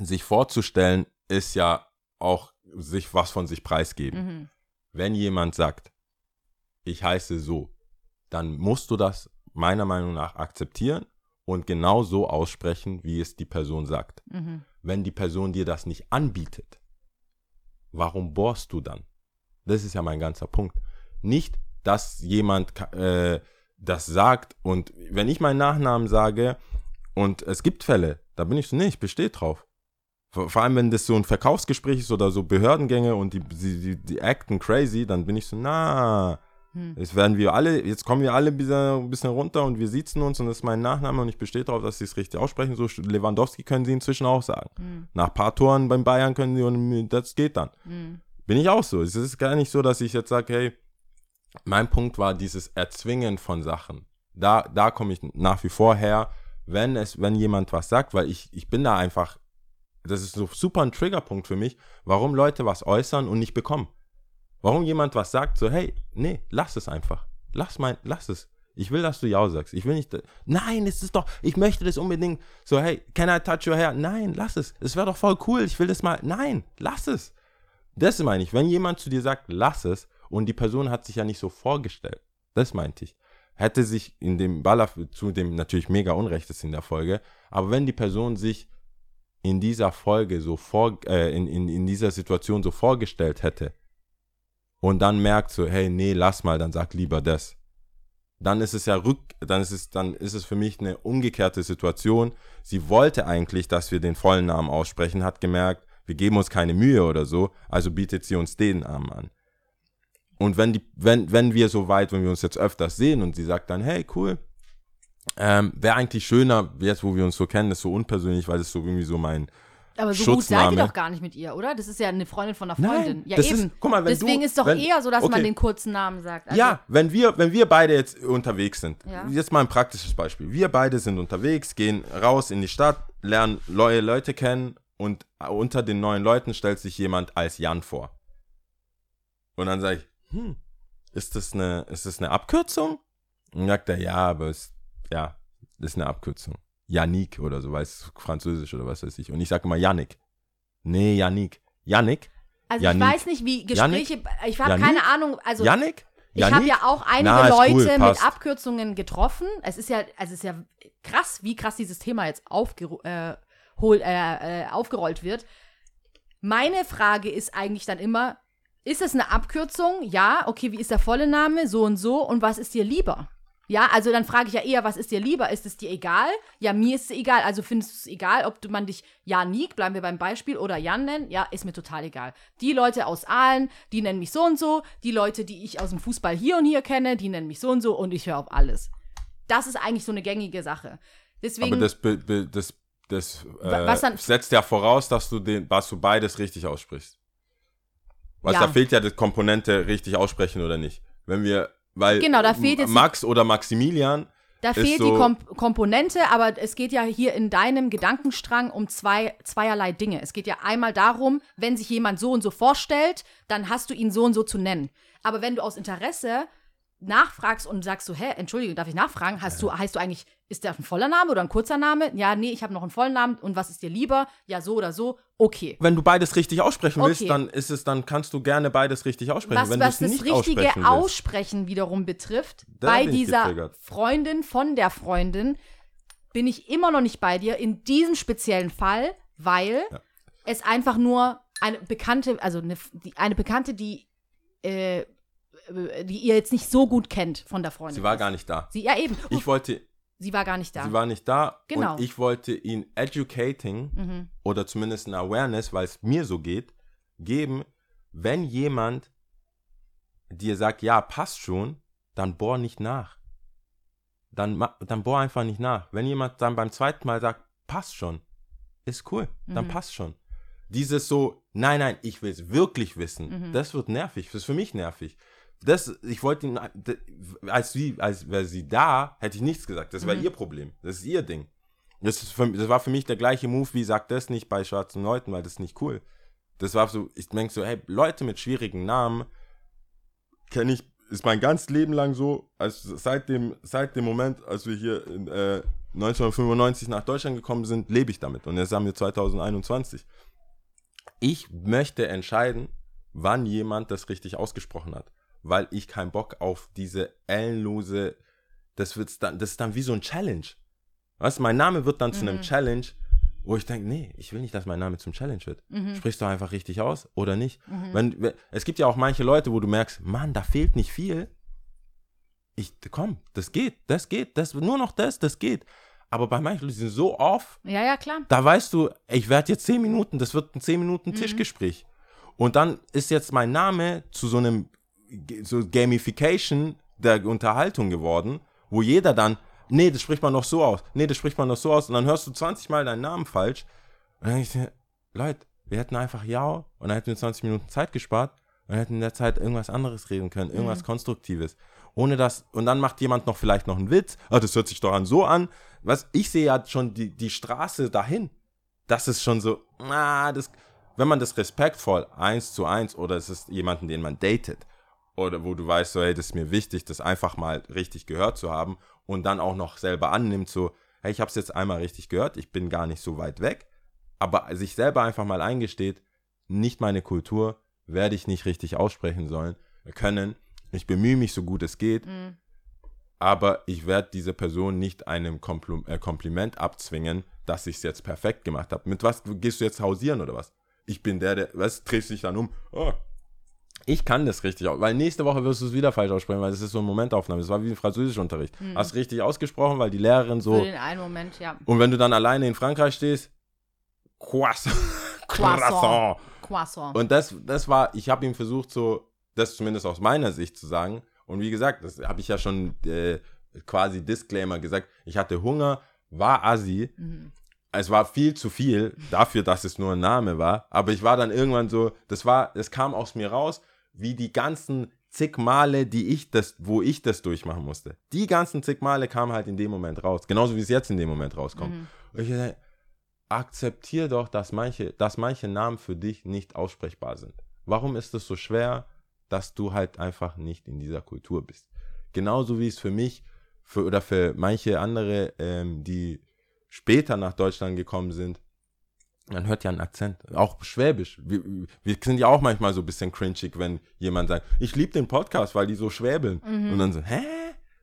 sich vorzustellen, ist ja auch sich was von sich preisgeben. Mhm. Wenn jemand sagt, ich heiße so, dann musst du das meiner Meinung nach akzeptieren und genau so aussprechen, wie es die Person sagt. Mhm. Wenn die Person dir das nicht anbietet, warum bohrst du dann? Das ist ja mein ganzer Punkt. Nicht, dass jemand äh, das sagt und wenn ich meinen Nachnamen sage und es gibt Fälle, da bin ich so, nee, ich bestehe drauf. Vor, allem, wenn das so ein Verkaufsgespräch ist oder so Behördengänge und die, die, die, acten crazy, dann bin ich so, na, Hm. jetzt werden wir alle, jetzt kommen wir alle ein bisschen, ein bisschen runter und wir sitzen uns und das ist mein Nachname und ich bestehe darauf, dass sie es richtig aussprechen. So Lewandowski können sie inzwischen auch sagen. Hm. Nach ein paar Toren beim Bayern können sie und das geht dann. Hm. Bin ich auch so. Es ist gar nicht so, dass ich jetzt sage, hey, mein Punkt war dieses Erzwingen von Sachen. Da, da komme ich nach wie vor her, wenn es, wenn jemand was sagt, weil ich, ich bin da einfach, das ist so super ein Triggerpunkt für mich, warum Leute was äußern und nicht bekommen. Warum jemand was sagt, so, hey, nee, lass es einfach. Lass mein, lass es. Ich will, dass du Ja sagst. Ich will nicht, nein, es ist doch, ich möchte das unbedingt. So, hey, can I touch your hair? Nein, lass es. Es wäre doch voll cool. Ich will das mal. Nein, lass es. Das meine ich. Wenn jemand zu dir sagt, lass es, und die Person hat sich ja nicht so vorgestellt. Das meinte ich. Hätte sich in dem Baller, zu dem natürlich mega Unrecht ist in der Folge, aber wenn die Person sich in dieser Folge so vor, äh, in, in, in dieser Situation so vorgestellt hätte und dann merkt so, hey, nee, lass mal, dann sag lieber das. Dann ist es ja rück, dann ist es, dann ist es für mich eine umgekehrte Situation. Sie wollte eigentlich, dass wir den vollen Namen aussprechen, hat gemerkt, wir geben uns keine Mühe oder so, also bietet sie uns den Namen an. Und wenn die, wenn, wenn wir so weit, wenn wir uns jetzt öfters sehen und sie sagt dann, hey, cool, ähm, wäre eigentlich schöner, jetzt wo wir uns so kennen, ist so unpersönlich, weil das so irgendwie so mein, Aber so gut seid ihr doch gar nicht mit ihr, oder? Das ist ja eine Freundin von einer Freundin. Nein, ja, eben. ist- guck mal, wenn Deswegen du- ist doch wenn- eher so, dass man okay. den kurzen Namen sagt. Also, ja, wenn wir, wenn wir beide jetzt unterwegs sind, Ja. jetzt mal ein praktisches Beispiel. Wir beide sind unterwegs, gehen raus in die Stadt, lernen neue Leute kennen und unter den neuen Leuten stellt sich jemand als Jan vor. Und dann sage ich, hm, ist das eine, ist das eine Abkürzung? Und dann sagt er, ja, aber es, ja, das ist eine Abkürzung. Yannick oder so, weiß Französisch oder was weiß ich. Und ich sage immer Yannick. Nee, Yannick. Yannick? Also Yannick. ich weiß nicht, wie Gespräche, ich habe Yannick? keine Ahnung, also Yannick? ich habe Yannick? ja auch einige Na, Leute cool, mit. Abkürzungen getroffen. Es ist ja, also es ist ja krass, wie krass dieses Thema jetzt äh, hol, äh, äh, aufgerollt wird. Meine Frage ist eigentlich dann immer, ist es eine Abkürzung? Ja, okay, wie ist der volle Name? So und so. Und was ist dir lieber? Ja, also dann frage ich ja eher, was ist dir lieber? Ist es dir egal? Ja, mir ist es egal. Also findest du es egal, ob du man dich Janik, bleiben wir beim Beispiel, oder Jan nennt? Ja, ist mir total egal. Die Leute aus Aalen, die nennen mich so und so. Die Leute, die ich aus dem Fußball hier und hier kenne, die nennen mich so und so und ich höre auf alles. Das ist eigentlich so eine gängige Sache. Deswegen, Aber das, be- be- das, das äh, was dann- setzt ja voraus, dass du, den, dass du beides richtig aussprichst. Weil Ja. da fehlt ja die Komponente richtig aussprechen oder nicht. Wenn wir, weil Genau, da fehlt jetzt Max oder Maximilian, Da fehlt so- die Kom Komponente, aber es geht ja hier in deinem Gedankenstrang um zwei, zweierlei Dinge. Es geht ja einmal darum, wenn sich jemand so und so vorstellt, dann hast du ihn so und so zu nennen. Aber wenn du aus Interesse nachfragst und sagst so, hä, Entschuldigung, darf ich nachfragen? Hast du, heißt du eigentlich, ist der ein voller Name oder ein kurzer Name? Ja, nee, ich habe noch einen vollen Namen. Und was ist dir lieber? Ja, so oder so. Okay. wenn du beides richtig aussprechen willst, Okay. dann ist es, dann kannst du gerne beides richtig aussprechen. Was, wenn was das nicht richtige aussprechen Aussprechen wiederum betrifft, Da bei dieser getriggert. Freundin von der Freundin bin ich immer noch nicht bei dir in diesem speziellen Fall, weil Ja. es einfach nur eine Bekannte, also eine, die, eine Bekannte, die, äh, die ihr jetzt nicht so gut kennt von der Freundin. sie war gar nicht da. Sie, ja, eben. Ich wollte, sie war gar nicht da. sie war nicht da Genau. und ich wollte ihn educating mhm. oder zumindest ein Awareness, weil es mir so geht, geben, wenn jemand dir sagt, ja, passt schon, dann bohr nicht nach. Dann, dann bohr einfach nicht nach. Wenn jemand dann beim zweiten Mal sagt, passt schon, ist cool, dann Mhm. passt schon. Dieses so, nein, nein, ich will es wirklich wissen, Mhm. das wird nervig, das ist für mich nervig. Das, ich wollte ihn, als sie, als wäre sie da, hätte ich nichts gesagt. Das war Mhm. ihr Problem. Das ist ihr Ding. Das, ist für, das war für mich der gleiche Move wie sag das nicht bei schwarzen Leuten, weil das ist nicht cool. Das war so, ich denke so, hey, Leute mit schwierigen Namen kenne ich, ist mein ganzes Leben lang so, als seit dem, seit dem Moment, als wir hier in, äh, 1995 nach Deutschland gekommen sind, lebe ich damit. Und jetzt haben wir 2021. Ich möchte entscheiden, wann jemand das richtig ausgesprochen hat. Weil ich keinen Bock auf diese ellenlose, das wird's dann, das ist dann wie so ein Challenge. Weißt mein Name wird dann zu einem Challenge, wo ich denke, nee, ich will nicht, dass mein Name zum Challenge wird. Sprichst du einfach richtig aus oder nicht? Wenn, wenn, es gibt ja auch manche Leute, wo du merkst, Mann, da fehlt nicht viel. Ich, komm, das geht, das geht, das, nur noch das, das geht. Aber bei manchen Leuten die sind so off, Ja, ja, klar. da weißt du, ich werde jetzt 10 Minuten, das wird ein 10 Minuten Tischgespräch. Und dann ist jetzt mein Name zu so einem so Gamification der Unterhaltung geworden, wo jeder dann, nee, das spricht man noch so aus, nee, das spricht man noch so aus. Und dann hörst du 20 Mal deinen Namen falsch. Und dann ich Leute, wir hätten einfach ja und dann hätten wir 20 Minuten Zeit gespart und hätten in der Zeit irgendwas anderes reden können, irgendwas Konstruktives. Ohne das, und dann macht jemand noch vielleicht noch einen Witz, ah, das hört sich doch an so an. Was, ich sehe ja schon die, die Straße dahin. Das ist schon so, ah, das, wenn man das respektvoll eins zu eins oder es ist jemanden, den man datet oder wo du weißt, so, hey, das ist mir wichtig, das einfach mal richtig gehört zu haben und dann auch noch selber annimmt, so, hey, ich habe es jetzt einmal richtig gehört, ich bin gar nicht so weit weg, aber sich selber einfach mal eingesteht, nicht meine Kultur, werde ich nicht richtig aussprechen sollen, können. Ich bemühe mich so gut es geht, aber ich werde diese Person nicht einem Kompl äh, Kompliment abzwingen, dass ich es jetzt perfekt gemacht habe. Mit was gehst du jetzt hausieren oder was? Ich bin der, der, was, drehst dich dann um? Oh. Ich kann das richtig aus, weil nächste Woche wirst du es wieder falsch aussprechen, weil das ist so eine Momentaufnahme. Das war wie ein Französischunterricht. Hast richtig ausgesprochen, weil die Lehrerin so. Für den einen Moment, ja. Und wenn du dann alleine in Frankreich stehst, Croissant. Croissant. Croissant. Und das, das war, ich habe ihm versucht, so, das zumindest aus meiner Sicht zu sagen. Und wie gesagt, das habe ich ja schon äh, quasi Disclaimer gesagt. Ich hatte Hunger, war assi. Es war viel zu viel dafür, dass es nur ein Name war. Aber ich war dann irgendwann so, das war, das kam aus mir raus, wie die ganzen zig Male, die ich das, wo ich das durchmachen musste. Die ganzen zig Male kamen halt in dem Moment raus. Genauso wie es jetzt in dem Moment rauskommt. Und ich dachte, akzeptier doch, dass manche, dass manche Namen für dich nicht aussprechbar sind. Warum ist es so schwer, dass du halt einfach nicht in dieser Kultur bist? Genauso wie es für mich für, oder für manche andere, ähm, die später nach Deutschland gekommen sind, man hört ja einen Akzent, auch Schwäbisch. Wir, wir sind ja auch manchmal so ein bisschen cringig, wenn jemand sagt, ich liebe den Podcast, weil die so schwäbeln. Und dann so, hä?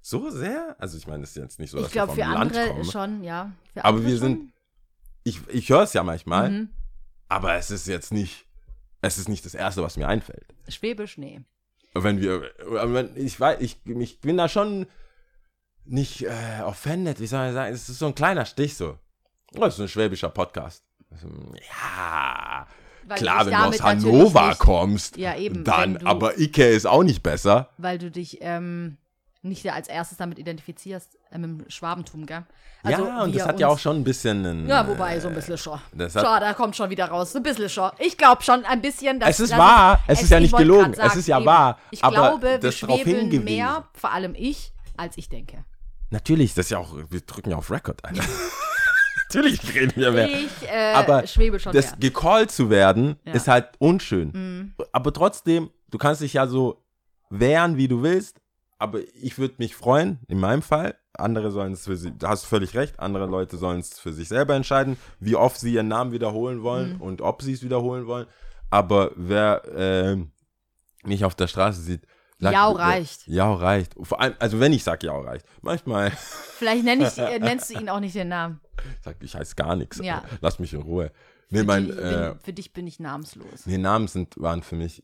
So sehr? Also ich meine, das ist jetzt nicht so, dass ich glaube, wir für vom Land andere kommen. schon, ja. Für Aber wir schon. sind, ich, ich höre es ja manchmal, Mhm. aber es ist jetzt nicht, es ist nicht das Erste, was mir einfällt. Schwäbisch, nee. Wenn wir, wenn, ich weiß, ich, ich bin da schon nicht äh, offended, wie soll ich sagen, es ist so ein kleiner Stich so. Oh, Das ist ein schwäbischer Podcast. Also, Ja, Weil klar, wenn du aus Hannover nicht- kommst, Ja, eben, dann, du- aber Ike ist auch nicht besser. Weil du dich ähm, nicht als erstes damit identifizierst, äh, mit dem Schwabentum, gell? ja, und das hat ja auch uns- schon ein bisschen einen, Ja, wobei, so ein bisschen schon. das hat- Schau, da kommt schon wieder raus. So ein bisschen schon. Ich glaube schon ein bisschen, dass Es ist dass wahr, es ist ja ich nicht gelogen, grad es ist ja eben, wahr, Ich aber glaube, wir schwebeln mehr, vor allem ich, als ich denke. Natürlich, das ist ja auch, wir drücken ja auf Record, Alter. Natürlich reden wir mehr. Ich äh, aber schwebe schon das mehr. gecallt zu werden, Ja. ist halt unschön. Mhm. Aber trotzdem, du kannst dich ja so wehren, wie du willst. Aber ich würde mich freuen, in meinem Fall. Andere sollen es für sie, da hast du völlig recht, andere Leute sollen es für sich selber entscheiden, wie oft sie ihren Namen wiederholen wollen Mhm. und ob sie es wiederholen wollen. Aber wer ähm, mich auf der Straße sieht, sagt, Jau reicht. Jau reicht. Vor allem, also wenn ich sage, Jau reicht. Manchmal Vielleicht nenn ich, äh, nennst du ihn auch nicht den Namen. sagt, ich heiße gar nichts. Ja. Lass mich in Ruhe. Nee, Für, mein, dich, äh, bin, für dich bin ich namenslos. Nee, Namen sind, waren für mich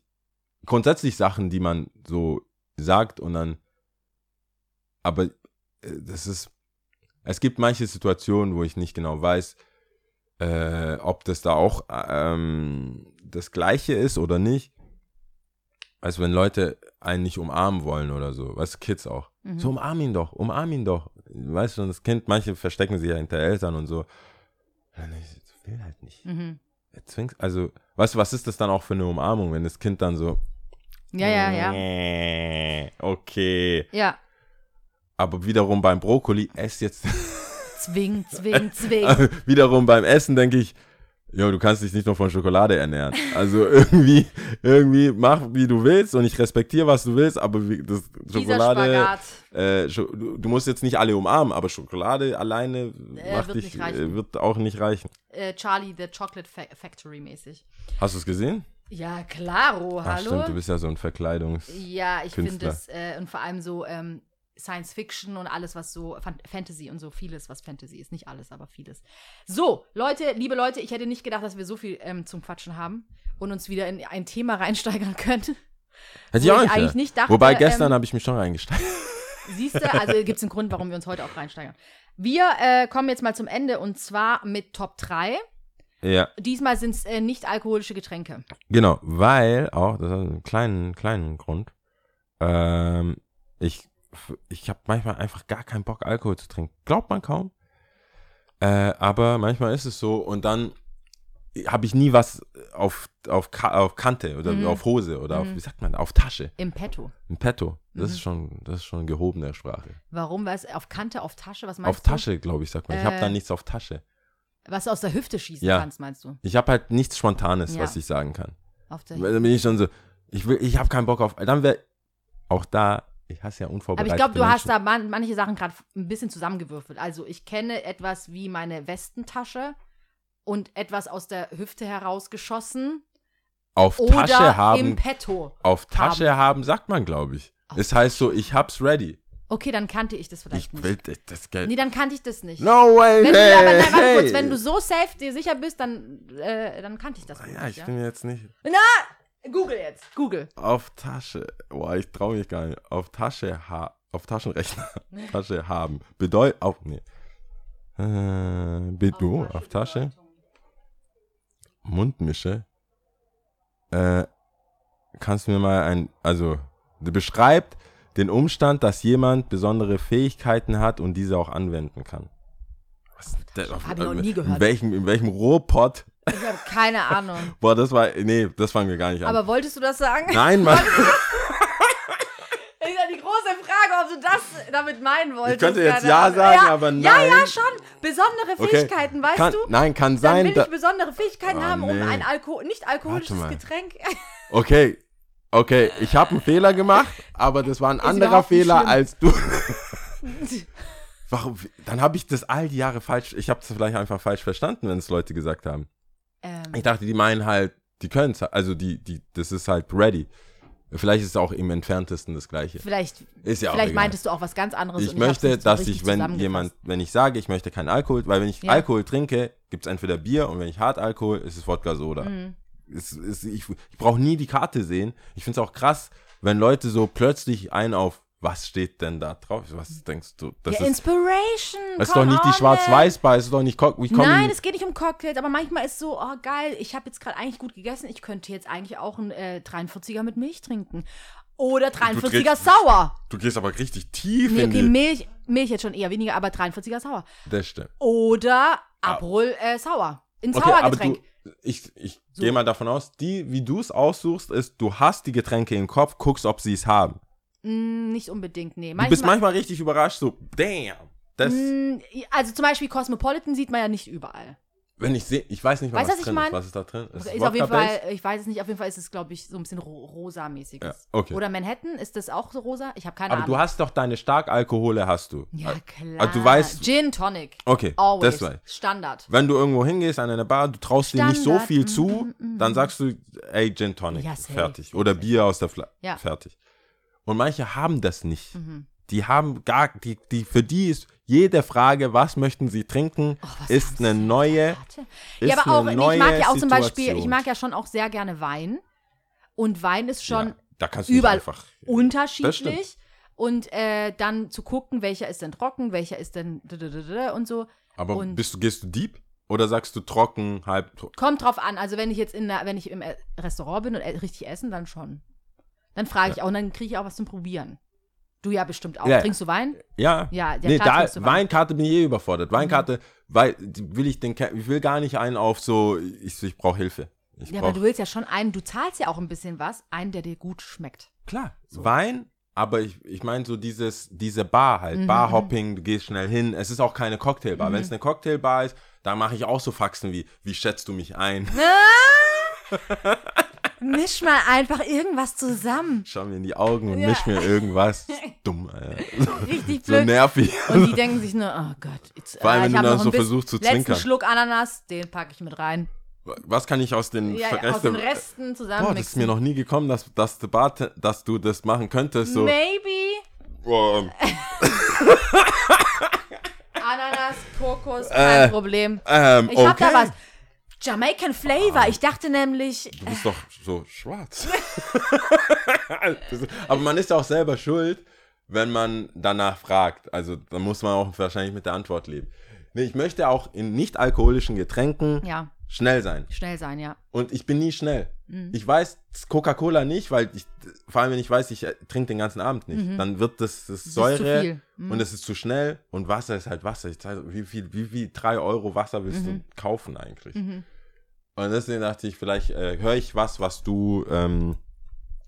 grundsätzlich Sachen, die man so sagt und dann, aber äh, das ist, es gibt manche Situationen, wo ich nicht genau weiß, äh, ob das da auch ähm, das Gleiche ist oder nicht. Also wenn Leute einen nicht umarmen wollen oder so, weißt du, Kids auch. Mhm. So umarm ihn doch, umarm ihn doch. Weißt du, das Kind, manche verstecken sich ja hinter Eltern und so. Und ich will halt nicht. Mhm. Zwingst, also, weißt du, was ist das dann auch für eine Umarmung, wenn das Kind dann so. Ja, ja, ja. ja. Okay. Ja. Aber wiederum beim Brokkoli, ess jetzt. Zwing, zwing, zwing. wiederum beim Essen denke ich, Jo, du kannst dich nicht nur von Schokolade ernähren. Also irgendwie, irgendwie mach, wie du willst und ich respektiere, was du willst, aber wie, das Schokolade, äh, du, musst jetzt nicht alle umarmen, aber Schokolade alleine Äh, macht wird dich, äh, wird auch nicht reichen. Äh, Charlie the Chocolate Fa Factory mäßig. Hast du es gesehen? Ja, klaro, Ach hallo. stimmt, du bist ja so ein Verkleidungs... Ja, ich finde es, äh, und vor allem so ähm, Science Fiction und alles, was so Fan Fantasy und so vieles, was Fantasy ist. Nicht alles, aber vieles. So, Leute, liebe Leute, ich hätte nicht gedacht, dass wir so viel ähm, zum Quatschen haben und uns wieder in ein Thema reinsteigern können. Hätte Wo auch ich nicht eigentlich nicht dachte, Wobei gestern ähm, habe ich mich schon reingesteigert. Siehst du, also gibt es einen Grund, warum wir uns heute auch reinsteigern. Wir äh, kommen jetzt mal zum Ende und zwar mit Top 3. Ja, Diesmal sind es äh, nicht alkoholische Getränke. genau, weil auch, das hat einen kleinen, kleinen Grund. Ähm, ich ich habe manchmal einfach gar keinen Bock, Alkohol zu trinken. Glaubt man kaum. Äh, aber manchmal ist es so und dann habe ich nie was auf, auf, auf Kante oder Mhm. auf Hose oder auf, Mhm. wie sagt man, auf Tasche, Im Petto. ein Petto. Das Mhm. ist schon, das ist schon gehobene Sprache. Warum? Was? Auf Kante, auf Tasche? Was meinst Auf du? Tasche, glaube ich, sagt man. Ich habe Äh, da nichts auf Tasche. Was du aus der Hüfte schießen Ja. kannst, meinst du? Ich habe halt nichts Spontanes, Ja. was ich sagen kann. Auf der Weil Dann bin ich schon so, ich will, ich habe keinen Bock auf, dann wäre auch da, ich hasse ja Aber unvorbereitet. ich glaube, du hast da man, manche Sachen gerade ein bisschen zusammengewürfelt. Also ich kenne etwas wie meine Westentasche und etwas aus der Hüfte herausgeschossen auf oder Tasche im haben, Petto. auf Tasche haben, sagt man, glaube ich. Auf Es heißt so, ich hab's ready. Okay, dann kannte ich das vielleicht Ich nicht. will das, Geld. Nee, dann kannte ich das nicht. no way, Wenn du, hey, aber nein, warte hey. kurz, wenn du so safe dir sicher bist, dann, äh, dann kannte ich das Ja, nicht, ich bin jetzt nicht Google jetzt. Google. auf Tasche. Boah, ich traue mich gar nicht. Auf Tasche ha auf Taschenrechner. Tasche haben. Bedeutet auf nee. Äh, Bild oh, auf Tasche. Mundmische. Äh, kannst du mir mal ein, also, beschreibt den Umstand, dass jemand besondere Fähigkeiten hat und diese auch anwenden kann. Was, der, Hab ich noch nie In gehört. welchem, in welchem Rohpott? Ich habe keine Ahnung. Boah, das war, nee, das fangen wir gar nicht an. Aber wolltest du das sagen? Nein, Mann. Das ist ja die große Frage, ob du das damit meinen wolltest. könnte jetzt ja sagen, aber Ja, nein. ja, schon. Besondere Okay. Fähigkeiten, weißt kann, du? Nein, kann Dann sein. will da- ich besondere Fähigkeiten Oh, haben, um nee. ein Alko nicht alkoholisches. Getränk. Okay, okay, ich habe einen Fehler gemacht, aber das war ein anderer überhaupt nicht Fehler schlimm. als du. Warum? Dann habe ich das all die Jahre falsch. Ich habe es vielleicht einfach falsch verstanden, wenn es Leute gesagt haben. Ähm, Ich dachte, die meinen halt, die können es, also die, die, das ist halt ready. Vielleicht ist es auch im entferntesten das Gleiche. vielleicht Ist ja vielleicht meintest du auch was ganz anderes. Ich möchte, dass ich, wenn jemand, wenn ich sage, ich möchte keinen Alkohol, weil wenn ich Ja. Alkohol trinke, gibt es entweder Bier und wenn ich Hartalkohol, ist es Wodka Soda. Mhm. Ich ich brauche nie die Karte sehen. Ich finde es auch krass, wenn Leute so plötzlich ein auf, was steht denn da drauf? Was denkst du? Das ja, ist, Inspiration. das ist doch nicht die Schwarz-Weiß-Bar, es ist doch nicht Cock. Nein, es geht nicht um Cocktails, aber manchmal ist so, oh geil, ich habe jetzt gerade eigentlich gut gegessen, ich könnte jetzt eigentlich auch einen äh, 43er mit Milch trinken. Oder 43er trinkst- sauer. Du gehst aber richtig tief Nee, in okay, die. Milch, Milch jetzt schon eher weniger, aber 43er sauer. Das stimmt. Oder Aperol äh, sauer. Ein Ah. Okay, Sauergetränk. du, ich, ich So. gehe mal davon aus, die, wie du es aussuchst, ist, du hast die Getränke im Kopf, guckst, ob sie es haben. Mm, nicht unbedingt, nee. Du bist manchmal richtig überrascht, so, damn. Das, Mm, also zum Beispiel Cosmopolitan sieht man ja nicht überall. wenn ich sehe, ich weiß nicht mal, Weißt was was drin ist. Was ist da drin? Ist, es auf jeden? Fall, ich weiß es nicht, auf jeden Fall ist es, glaube ich, so ein bisschen ro rosa-mäßiges. Ja, okay. Oder Manhattan, ist das auch so rosa? Ich habe keine Aber Ahnung. du hast doch deine Starkalkohole, hast du. ja, Ah, klar. du weißt- Gin Tonic. Okay, Always. das weiß Standard. Wenn du irgendwo hingehst an eine Bar, du traust dir nicht so Standard, viel zu, mm, mm, dann mm. sagst du, ey, Gin Tonic, Ja, fertig. Oder. Bier aus der Flasche, Ja. fertig. Und manche haben das nicht. Mhm. Die haben gar, die, die, für die ist jede Frage, was möchten sie trinken, Oh, ist eine neue, ist Ja, aber auch, eine nee, neue ich mag ja auch zum Beispiel, ich Situation. mag ja schon auch sehr gerne Wein. Und Wein ist schon ja, da kannst du überall einfach. unterschiedlich. Und äh, dann zu gucken, welcher ist denn trocken, welcher ist denn und so. Aber und- bist du, gehst du deep? Oder sagst du trocken, halb, tro- Kommt drauf an. Also wenn ich jetzt in der, wenn ich im äh, Restaurant bin und äh, richtig essen, dann schon. Dann frage ich auch und dann kriege ich auch was zum Probieren. Du ja bestimmt auch. Ja. Trinkst du Wein? Ja, Ja, ja, nee, da, Wein. Mhm. Weinkarte bin ich eh überfordert. Weinkarte, weil die will ich den, ich will gar nicht einen auf so, ich, ich brauche Hilfe. Ich Ja, aber brauch, du willst ja schon einen, du zahlst ja auch ein bisschen was, einen, der dir gut schmeckt. klar, Wein Aber ich, ich meine so dieses, diese Bar halt, Mhm, Barhopping, du gehst schnell hin. Es ist auch keine Cocktailbar. Wenn es eine Cocktailbar ist, da mache ich auch so Faxen wie, wie schätzt du mich ein? Misch mal einfach irgendwas zusammen. Schau mir in die Augen und Ja. misch mir irgendwas. Dumm, Alter. Richtig So blöd. nervig. Und die denken sich nur, oh Gott, jetzt, Vor allem, äh, wenn ich du dann so versuchst zu letzten zwinkern. Schluck Ananas, den packe ich mit rein. Was kann ich aus den Ja, ja, aus Verresten- den Resten zusammen Boah, das ist mir noch nie gekommen, dass, dass, du, dass du das machen könntest. So, Maybe boah, Ananas, Kokos, kein Äh, Problem. ähm, Ich hab da okay. was. Jamaican Flavor. Ich dachte nämlich, Du bist doch so schwarz. Das Aber man ist ja auch selber schuld, wenn man danach fragt. Also da muss man auch wahrscheinlich mit der Antwort leben. Nee, ich möchte auch in nicht alkoholischen Getränken ja, schnell sein. schnell sein, ja. Und ich bin nie schnell. Mhm. Ich weiß Coca-Cola nicht, weil ich, vor allem wenn ich weiß, ich äh, trinke den ganzen Abend nicht, dann wird das, das Mhm. ist Säure zu viel. Mhm. und es ist zu schnell und Wasser ist halt Wasser. Ich sag, wie viel, wie viel drei Euro Wasser willst Mhm. du kaufen eigentlich? Und deswegen dachte ich, vielleicht äh, höre ich was, was du ähm,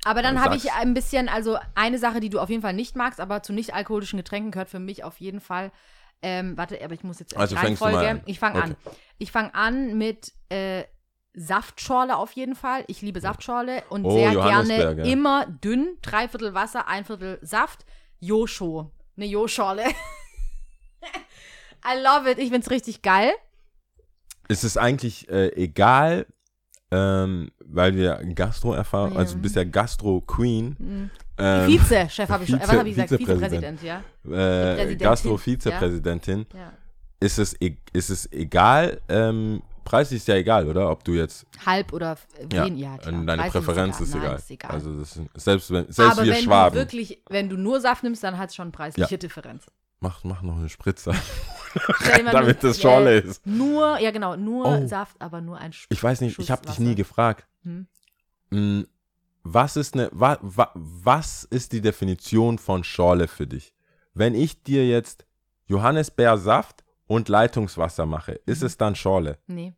Aber dann habe ich ein bisschen, also eine Sache, die du auf jeden Fall nicht magst, aber zu nicht alkoholischen Getränken gehört für mich auf jeden Fall. Ähm, warte, aber ich muss jetzt Also Reihenfolge- an. Ich fange an. Okay. Ich fange an mit äh, Saftschorle auf jeden Fall. Ich liebe Saftschorle und Oh, sehr gerne immer dünn, drei Viertel Wasser, ein Viertel Saft. Josho, eine Jo-Schorle. I love it. Ich find's richtig geil. Ist es eigentlich äh, egal, ähm, weil wir Gastro-Erfahrung, Ja. also du bist ja Gastro-Queen. Mhm. Ähm, Vize-Chef habe ich schon. Vize- Was habe ich gesagt? Vizepräsident. Vizepräsident, ja. äh, Präsidentin, Gastro-Vizepräsidentin. ja. Ist, es, e- ist es egal, ähm, Preis ist ja egal, oder? Ob du jetzt, Halb oder äh, ja, wen, ja, klar. deine Preis Präferenz ist Nein, egal. ist egal. Also das ist, selbst wenn, selbst Aber wir wenn Schwaben, du wirklich, wenn du nur Saft nimmst, dann hat es schon preisliche Differenz. mach, mach noch eine Spritze, damit das Schorle äh, ist. Nur, ja genau, nur Oh. Saft, aber nur ein Sch Ich weiß nicht, Schuss ich habe dich nie gefragt. Hm. Mm, Was ist eine, wa, wa, was ist die Definition von Schorle für dich? Wenn ich dir jetzt Johannisbeersaft und Leitungswasser mache, ist Mhm. es dann Schorle? Nee.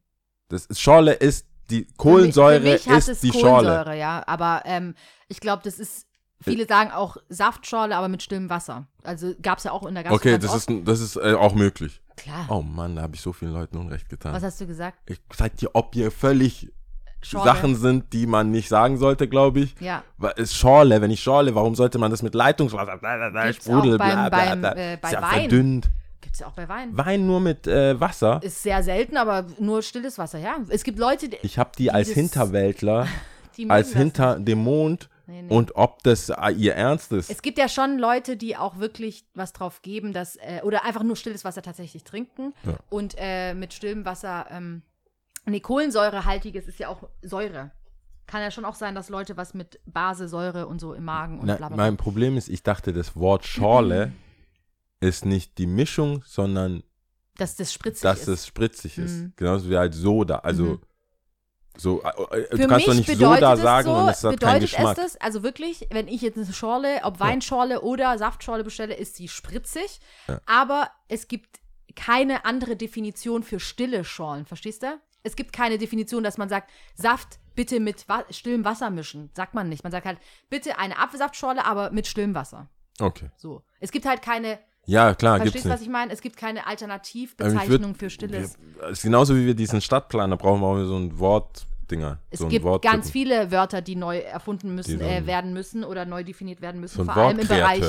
Das ist, Schorle ist die Kohlensäure für mich, für mich ist es die Kohlensäure, Schorle. ja. Aber ähm, ich glaube, das ist, viele sagen auch Saftschorle, aber mit stillem Wasser. Also gab es ja auch in der Gastro Okay, das oft. ist, das ist äh, auch möglich. Klar. Oh Mann, da habe ich so vielen Leuten Unrecht Was getan. hast du gesagt? Ich zeig dir, ob hier völlig Schorle. Sachen sind, die man nicht sagen sollte, glaube ich. Ja. Es Schorle, wenn ich Schorle, warum sollte man das mit Leitungswasser? Bla, bla, bla, Gibt's Sprudel, auch beim- bla, bla, beim, bla. äh, bei Ist ja Wein. verdünnt. Gibt es ja auch bei Wein. Wein nur mit äh, Wasser. Ist sehr selten, aber nur stilles Wasser, ja. Es gibt Leute, die, Ich habe die als Hinterwäldler, die als hinter dem Mond Nee, nee. und ob das äh, ihr Ernst ist. Es gibt ja schon Leute, die auch wirklich was drauf geben, dass, äh, oder einfach nur stilles Wasser tatsächlich trinken Ja. und äh, mit stillem Wasser, ähm, nee, Kohlensäurehaltiges ist ja auch Säure. Kann ja schon auch sein, dass Leute was mit Base, Säure und so im Magen und Na, bla bla. mein Problem ist, ich dachte, das Wort Schorle ist nicht die Mischung, sondern dass das spritzig dass ist. es spritzig ist. Mhm. Genauso wie halt Soda. Also Mhm. So, äh, äh, Für du kannst doch nicht bedeutet Soda es sagen so, und es hat keinen bedeutet Geschmack. es das, also wirklich, wenn ich jetzt eine Schorle, ob Weinschorle oder Saftschorle bestelle, ist sie spritzig. Ja. Aber es gibt keine andere Definition für stille Schorlen, verstehst du? Es gibt keine Definition, dass man sagt, Saft bitte mit wa stillem Wasser mischen. Sagt man nicht. Man sagt halt, bitte eine Apfelsaftschorle, aber mit stillem Wasser. Okay. So. Es gibt halt keine, Ja, klar, verstehst du, was ich meine? Es gibt keine Ähm, ich Alternativbezeichnung würd- für stilles. wir- ist genauso wie wir diesen Stadtplan, da brauchen wir auch so ein Wortdinger. Es so gibt ganz viele Wörter, die neu erfunden müssen, äh, werden müssen oder neu definiert werden müssen. So Vor allem im Bereich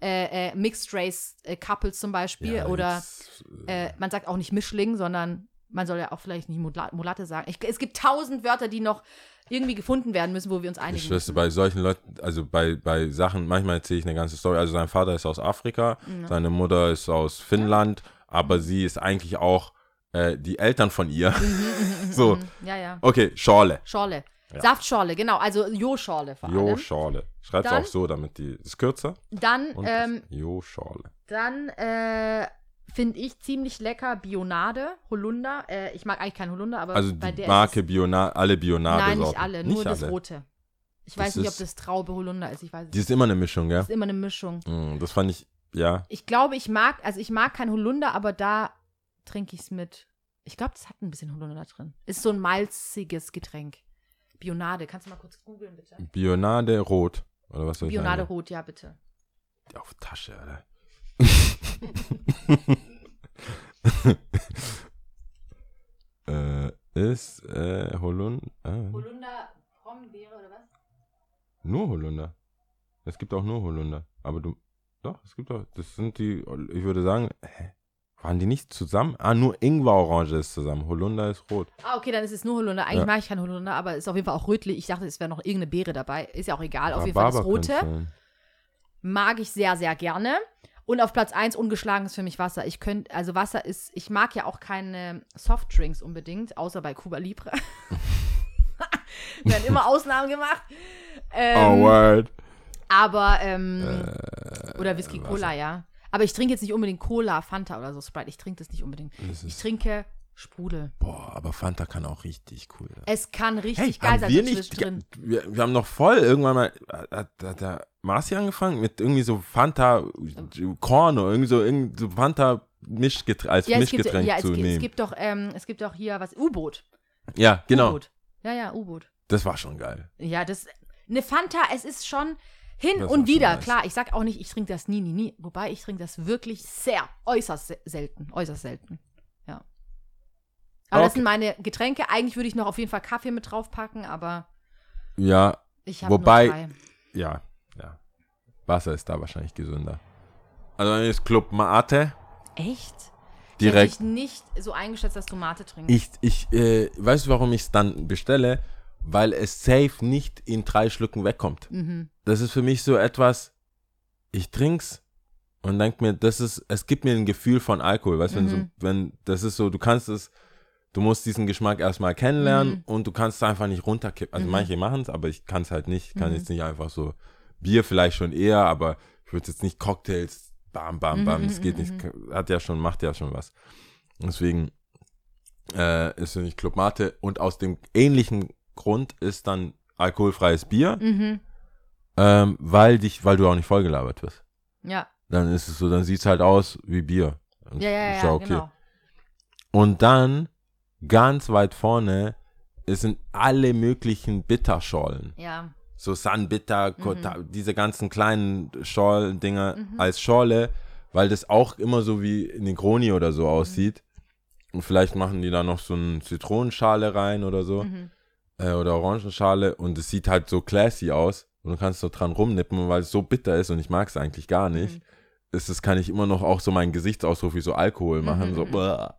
äh, äh, Mixed Race äh, Couples zum Beispiel. Ja, oder jetzt, äh, man sagt auch nicht Mischling, sondern man soll ja auch vielleicht nicht Mula- Mulatte sagen. Ich, es gibt tausend Wörter, die noch irgendwie gefunden werden müssen, wo wir uns einigen Ich müssen. bei solchen Leuten, also bei, bei Sachen, manchmal erzähle ich eine ganze Story. Also sein Vater ist aus Afrika, seine Mutter ist aus Finnland, aber sie ist eigentlich auch äh, die Eltern von ihr. so, Ja, ja. okay, Schorle. Schorle. Saftschorle, genau. Also Jo-Schorle vor allem. Jo, Schorle. Schreib's Dann- auch so, damit die, ist kürzer. Dann, ähm, Jo, Schorle. dann äh, finde ich ziemlich lecker Bionade, Holunder. Äh, ich mag eigentlich keinen Holunder, aber Also bei die der Marke Bionade, alle Bionade Nein, nicht alle, nur das alle. Rote. Ich Das weiß nicht, ob das Traube Holunder ist. Ich weiß Die nicht. ist immer eine Mischung, gell? Das ist immer eine Mischung. Mm, Das fand ich, ja. Ich glaube, ich mag, also ich mag kein Holunder, aber da trinke ich es mit. Ich glaube, das hat ein bisschen Holunder da drin. Ist so ein malziges Getränk. Bionade. Kannst du mal kurz googeln, bitte? Bionade rot. Oder was soll ich Bionade sagen? Rot, ja, bitte. Auf Tasche, Alter. äh, ist äh, Holund äh, Holunder, Brombeere oder was? nur Holunder. Es gibt auch nur Holunder. Aber du. Doch, es gibt auch. Das sind die. Ich würde sagen. Hä? Waren die nicht zusammen? Ah, nur Ingwer-Orange ist zusammen. Holunder ist rot. Ah, okay, dann ist es nur Holunder. Eigentlich Ja. mag ich kein Holunder, aber ist auf jeden Fall auch rötlich. Ich dachte, es wäre noch irgendeine Beere dabei. Ist ja auch egal. Auf jeden Fall das Rhabarber Rote mag ich sehr, sehr gerne. Und auf Platz 1 ungeschlagen ist für mich Wasser. Ich könnte, also Wasser ist, ich mag ja auch keine Softdrinks unbedingt, außer bei Cuba Libre. Werden immer Ausnahmen gemacht. Ähm, Oh, word. Aber, ähm, oder Whisky Äh, Wasser. Cola, ja. Aber ich trinke jetzt nicht unbedingt Cola, Fanta oder so Sprite. Ich trinke das nicht unbedingt. Das Ich ist, Sprudel. Boah, aber Fanta kann auch richtig cool sein. Es kann richtig geil haben sein, wir nicht, zwischendrin. wir, wir haben noch voll irgendwann mal, hat, hat der Marci angefangen mit irgendwie so Fanta Korn oder irgendwie so, irgend so Fanta Mischgetränk, als Ja, es gibt, Mischgetränk ja es, zu gibt- es nehmen. gibt doch, ähm, es gibt doch hier was, U-Boot. ja, genau. U-Boot. Ja, ja, U-Boot. Das war schon geil. Ja, das, eine Fanta, es ist schon hin Das und wieder. nice. Klar, ich sag auch nicht, ich trinke das nie, nie, nie. Wobei, ich trinke das wirklich sehr, äußerst se- selten. Äußerst selten. Aber das Okay. sind meine Getränke. Eigentlich würde ich noch auf jeden Fall Kaffee mit draufpacken, aber Ja, ich habe Wobei- nur drei. ja, ja. Wasser ist da wahrscheinlich gesünder. Also dann ist Club Mate Echt? direkt. Ich nicht so eingeschätzt, dass du Mate trinkst. Ich, ich, äh, weißt du, warum ich es dann bestelle? Weil es safe nicht in drei Schlücken wegkommt. mhm. Das ist für mich so etwas, ich trink's und denk mir, das ist, es gibt mir ein Gefühl von Alkohol, weißt du, wenn, so, Mhm. wenn, das ist so, du kannst es, du musst diesen Geschmack erstmal kennenlernen Mhm. und du kannst es einfach nicht runterkippen. Also Mhm. manche machen es, aber ich kann es halt nicht. Ich kann Mhm. jetzt nicht einfach so, Bier vielleicht schon eher, aber ich würde jetzt nicht Cocktails, bam, bam, bam, Mhm, das geht mhm, nicht, hat ja schon, macht ja schon was. Deswegen äh, ist für mich Club Mate und aus dem ähnlichen Grund ist dann alkoholfreies Bier, Mhm. ähm, weil dich, weil du auch nicht vollgelabert wirst. Ja. Dann ist es so, dann sieht es halt aus wie Bier. Und Ja, ja, ja, okay. genau. Und dann ganz weit vorne es sind alle möglichen Bitterschollen. Ja. So Sun Bitter, Mhm. Kota- diese ganzen kleinen Schorl-Dinger als Schorle, weil das auch immer so wie Negroni oder so aussieht. Und vielleicht machen die da noch so eine Zitronenschale rein oder so. Mhm. äh, oder Orangenschale und es sieht halt so classy aus und du kannst so dran rumnippen weil es so bitter ist und ich mag es eigentlich gar nicht, ist es, kann ich immer noch auch so meinen Gesichtsausdruck wie so Alkohol machen, so, "Uah",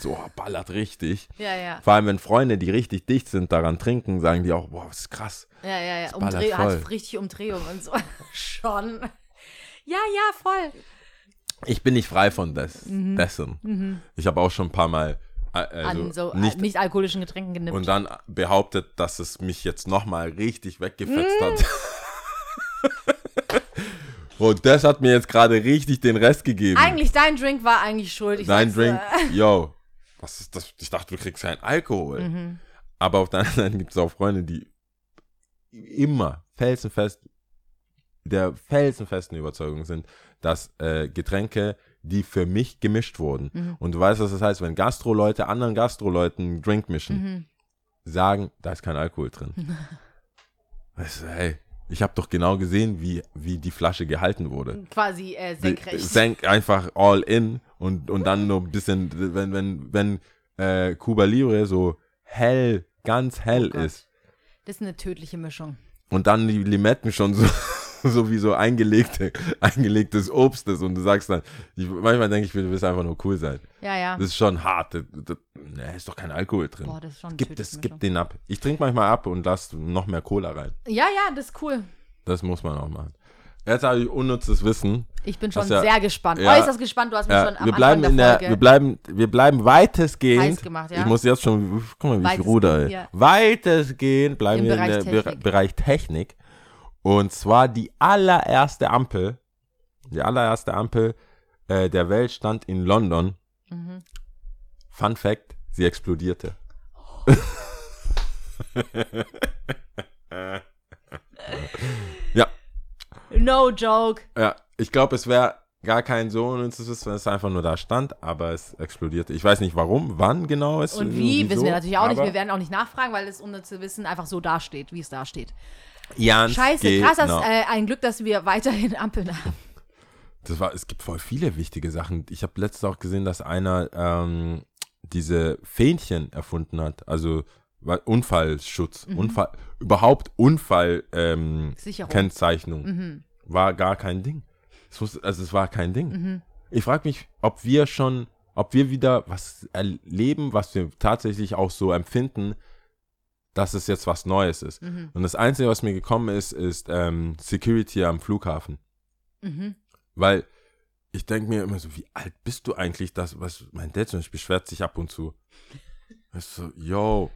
so oh, ballert richtig. Ja, ja. Vor allem, wenn Freunde, die richtig dicht sind, daran trinken, sagen die auch, boah, das ist krass. Ja, ja, ja. Umdreh hat richtig Umdrehung und so. Schon. Ja, ja, voll. Ich bin nicht frei von des, dessen. Ich habe auch schon ein paar Mal äh, also An so nicht nicht, nicht alkoholischen Getränken genippt. und dann behauptet, dass es mich jetzt nochmal richtig weggefetzt hat. Und das hat mir jetzt gerade richtig den Rest gegeben. eigentlich, dein Drink war eigentlich schuld. Dein Drink, äh, yo, was ist das? Ich dachte, du kriegst keinen Alkohol. Mhm. Aber auf der anderen Seite gibt es auch Freunde, die immer felsenfest, der felsenfesten Überzeugung sind, dass äh, Getränke, die für mich gemischt wurden, Mhm. und du weißt, was das heißt, wenn Gastro-Leute anderen Gastro-Leuten einen Drink mischen, Mhm. sagen, da ist kein Alkohol drin. weißt du, hey, ich habe doch genau gesehen, wie, wie die Flasche gehalten wurde. Quasi äh, senkrecht. Senk einfach all in und, und dann nur ein bisschen, wenn, wenn, wenn äh, Cuba Libre so hell, ganz hell Oh ist das ist eine tödliche Mischung. und dann die Limetten schon so, so wie so eingelegte, eingelegtes Obst ist und du sagst dann, ich, manchmal denke ich, du willst einfach nur cool sein. Ja, ja. Das ist schon hart. Da da- ist doch kein Alkohol drin. Boah, das ist schon Gib, das, gib den ab. Ich trinke manchmal ab und lass noch mehr Cola rein. Ja, ja, das ist cool. Das muss man auch machen. Jetzt habe ich unnützes Wissen. Ich bin schon ja- sehr gespannt. ja. Äußerst gespannt. Du hast mich Ja, schon am wir bleiben Anfang in der der, wir bleiben, wir bleiben weitestgehend. Heiß gemacht, ja? Ich muss jetzt schon, guck mal, wie ich ruder. ja. Weitestgehend bleiben Im wir Bereich in der Technik. Bereich Technik. Und zwar die allererste Ampel, die allererste Ampel äh, der Welt stand in London. Mhm. Fun Fact, sie explodierte. ja, No joke. ja, ich glaube, es wäre gar kein so unnützes wenn es einfach nur da stand, aber es explodierte. Ich weiß nicht warum, wann genau es Und wie, wissen wir natürlich auch nicht. Wir werden auch nicht nachfragen, weil das unnütze Wissen einfach so dasteht, wie es dasteht. Ganz Scheiße, krass, dass, genau. äh, ein Glück, dass wir weiterhin Ampeln haben. Das war, es gibt voll viele wichtige Sachen. Ich habe letztens auch gesehen, dass einer ähm, diese Fähnchen erfunden hat. Also Unfallschutz, Mhm. Unfall, überhaupt Unfall ähm, Mhm. war gar kein Ding. Es wusste, also es war kein Ding. Ich frage mich, ob wir schon, ob wir wieder was erleben, was wir tatsächlich auch so empfinden, dass es jetzt was Neues ist. Mhm. Und das Einzige, was mir gekommen ist, ist ähm, Security am Flughafen. Mhm. Weil ich denke mir immer so, wie alt bist du eigentlich? Das, was mein Dad zum Beispiel beschwert sich ab und zu. Ich so, yo,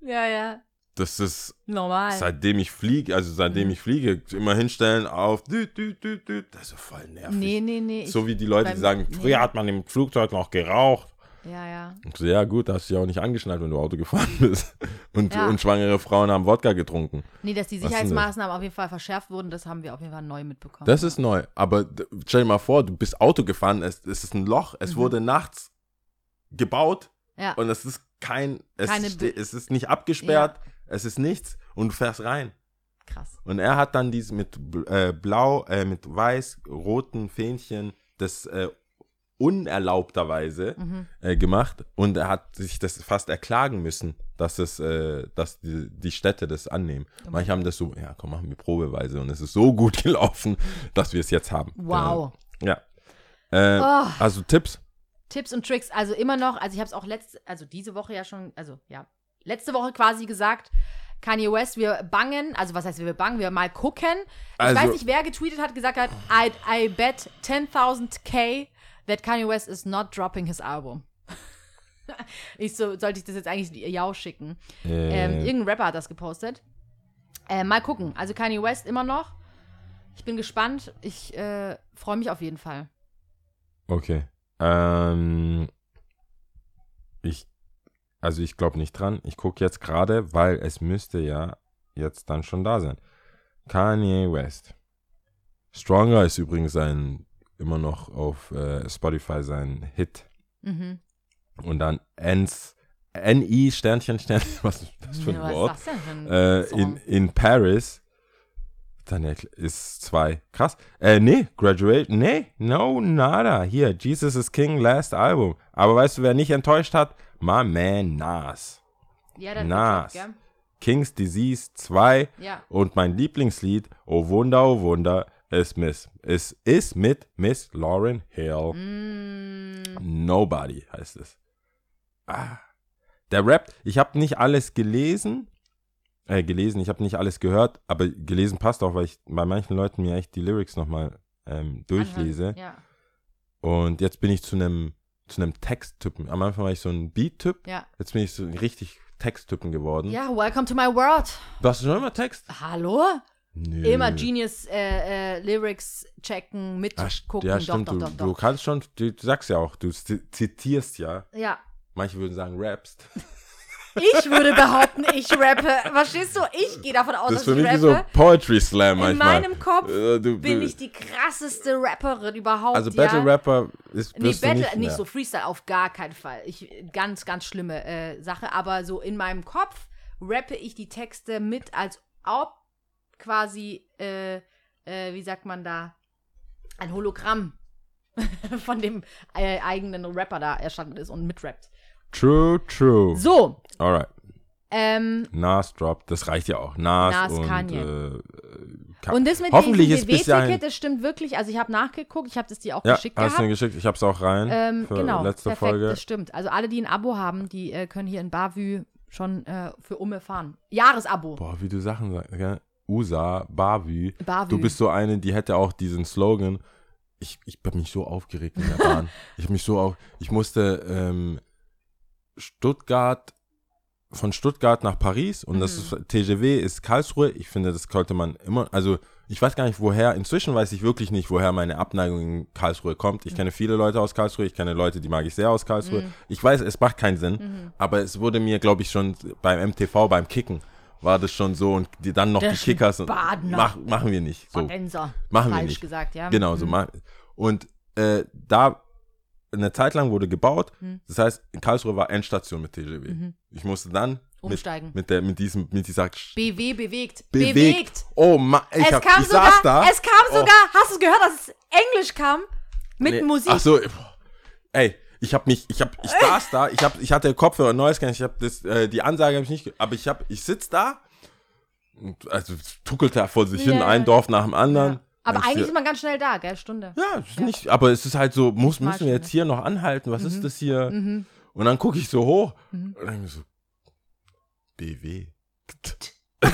Ja, ja. das ist Normal. seitdem ich fliege, also seitdem Mhm. ich fliege, immer hinstellen auf, düt, düt, düt. das ist voll nervig. nee, nee, nee. so wie die Leute, die sagen, nee. früher hat man im Flugzeug noch geraucht. Ja, ja. Und so, ja gut, da hast du ja auch nicht angeschnallt, wenn du Auto gefahren bist. Und, Ja. und schwangere Frauen haben Wodka getrunken. Nee, dass die? Sicherheitsmaßnahmen auf jeden Fall verschärft wurden, das haben wir auf jeden Fall neu mitbekommen. Das ist neu. Aber stell dir mal vor, du bist Auto gefahren, es, es ist ein Loch, es Mhm. wurde nachts gebaut ja. und es ist kein, es, es ist nicht abgesperrt, es ist nichts und du fährst rein. krass. Und er hat dann diese mit äh, blau, äh, mit weiß, roten Fähnchen das äh, unerlaubterweise Mhm. äh, gemacht und er hat sich das fast erklagen müssen, dass es, äh, dass die, die Städte das annehmen. Manche haben das so, ja komm, machen wir probeweise und es ist so gut gelaufen, dass wir es jetzt haben. Wow. Ja. ja. Äh, Oh. Also Tipps? Tipps und Tricks, also immer noch, also ich habe es auch letzte, also diese Woche ja schon, also ja, letzte Woche quasi gesagt, Kanye West, wir bangen, also was heißt wir bangen, wir mal gucken. Ich Also- weiß nicht, wer getweetet hat, gesagt hat, I, I bet 10.000 K that Kanye West is not dropping his album. ich so, sollte ich das jetzt eigentlich Jau schicken. Ähm, Äh, irgendein Rapper hat das gepostet. Äh, mal gucken. Also Kanye West immer noch. Ich bin gespannt. Ich äh, freue mich auf jeden Fall. okay. Ähm, ich, also ich glaube nicht dran. Ich gucke jetzt gerade, weil es müsste ja jetzt dann schon da sein. Kanye West. Stronger ist übrigens ein, immer noch auf äh, Spotify sein Hit. Mhm. Und dann Ns, N-I, Sternchen, Sternchen, was ist das für ein Ja, Wort? das denn Äh, in, in Paris. Dann ist zwei. Krass. Äh, nee, Graduate. Nee, no, nada. Hier, Jesus is King, last Album. Aber weißt du, wer nicht enttäuscht hat? My man Nas. ja, hat Nas. gedroppt, King's Disease 2. gell? Ja. Und mein Lieblingslied, Oh Wunder, oh Wunder, ist, Miss, ist, ist mit Miss Lauren Hill. Mm, Nobody heißt es. Ah. Der Rap, ich habe nicht alles gelesen, äh, gelesen, ich habe nicht alles gehört, aber gelesen passt auch, weil ich bei manchen Leuten mir echt die Lyrics nochmal ähm, durchlese. anhören. Ja, Und jetzt bin ich zu einem zu einem Texttypen. Am Anfang war ich so ein Beat-Typ, ja. jetzt bin ich so ein richtig Texttypen geworden. Ja, welcome to my world. Warst du schon immer Text? Hallo? Nö. Immer Genius äh, äh, Lyrics checken, mitgucken. ja, doch, stimmt. doch, du, doch, du doch. kannst schon, du, du sagst ja auch, du zi- zitierst ja. Ja. Manche würden sagen, rappst. Ich würde behaupten, ich rappe. Verstehst du? Ich gehe davon aus, Das dass ist für ich mich wie rappe. so Poetry Slam In manchmal. meinem Kopf Äh, du, bin du, ich die krasseste Rapperin überhaupt. Also ja? Battle Rapper ist Nee, du Battle, nicht, nicht, so Freestyle, auf gar keinen Fall. Ich, ganz, ganz schlimme äh, Sache. Aber so in meinem Kopf rappe ich die Texte mit, als ob quasi, äh, äh, wie sagt man da, ein Hologramm von dem äh, eigenen Rapper da erstanden ist und mitrappt. True, true. So, Alright. ähm, Nas Drop, das reicht ja auch. Nas, Nas, und Kanye. Äh, Ka- und das mit Hoffentlich diesem. BW-Ticket, das stimmt wirklich. Also ich habe nachgeguckt, ich habe das dir auch Ja, geschickt hast du mir gehabt. geschickt. Ich hab's auch rein Ähm, für genau, letzte perfekt, Folge. das stimmt. Also alle, die ein Abo haben, die äh, können hier in Bavü schon äh, für Umme fahren. Jahresabo. Boah, wie du Sachen sagst. Gell? USA, Bavü. Bavü. Du bist so eine, die hätte auch diesen Slogan. Ich, ich habe mich so aufgeregt in der Bahn. ich habe mich so auf. Ich musste ähm, Stuttgart von Stuttgart nach Paris und das Mhm. ist, TGW ist Karlsruhe. Ich finde, das sollte man immer. Also ich weiß gar nicht, woher. Inzwischen weiß ich wirklich nicht, woher meine Abneigung in Karlsruhe kommt. Mhm. Ich kenne viele Leute aus Karlsruhe. Ich kenne Leute, die mag ich sehr aus Karlsruhe. Ich weiß, es macht keinen Sinn. Mhm. Aber es wurde mir, glaube ich, schon beim MTV, beim Kicken war das schon so und die, dann noch Der die Kickers. und-. Mach, machen wir nicht. So. Badenser. Machen wir Falsch nicht. gesagt, ja. Genau, so Mhm. Und äh, da eine Zeit lang wurde gebaut. Mhm. Das heißt, in Karlsruhe war Endstation mit TGW. Mhm. Ich musste dann Umsteigen. Mit, mit, der, mit, diesem, mit dieser BW bewegt. bewegt. Bewegt. Oh Mann, ich, Es hab, kam ich sogar, saß da. es kam Oh. sogar, hast du gehört, dass es Englisch kam? Mit Nee, Musik. Ach so, ey, ich hab mich, ich hab, ich saß da, ich hab, ich hatte Kopfhörer, neues ich hab das, äh, die Ansage habe ich nicht, aber ich hab, ich sitz da, und, also es tuckelte er vor sich hin, Ja. ein Dorf nach dem anderen. Aber Und ich eigentlich ist man ganz schnell da, gell? Stunde. Ja, ist nicht, aber es ist halt so, muss, müssen wir jetzt hier noch anhalten? Was Mhm. ist das hier? Und dann gucke ich so hoch und dann so, BW.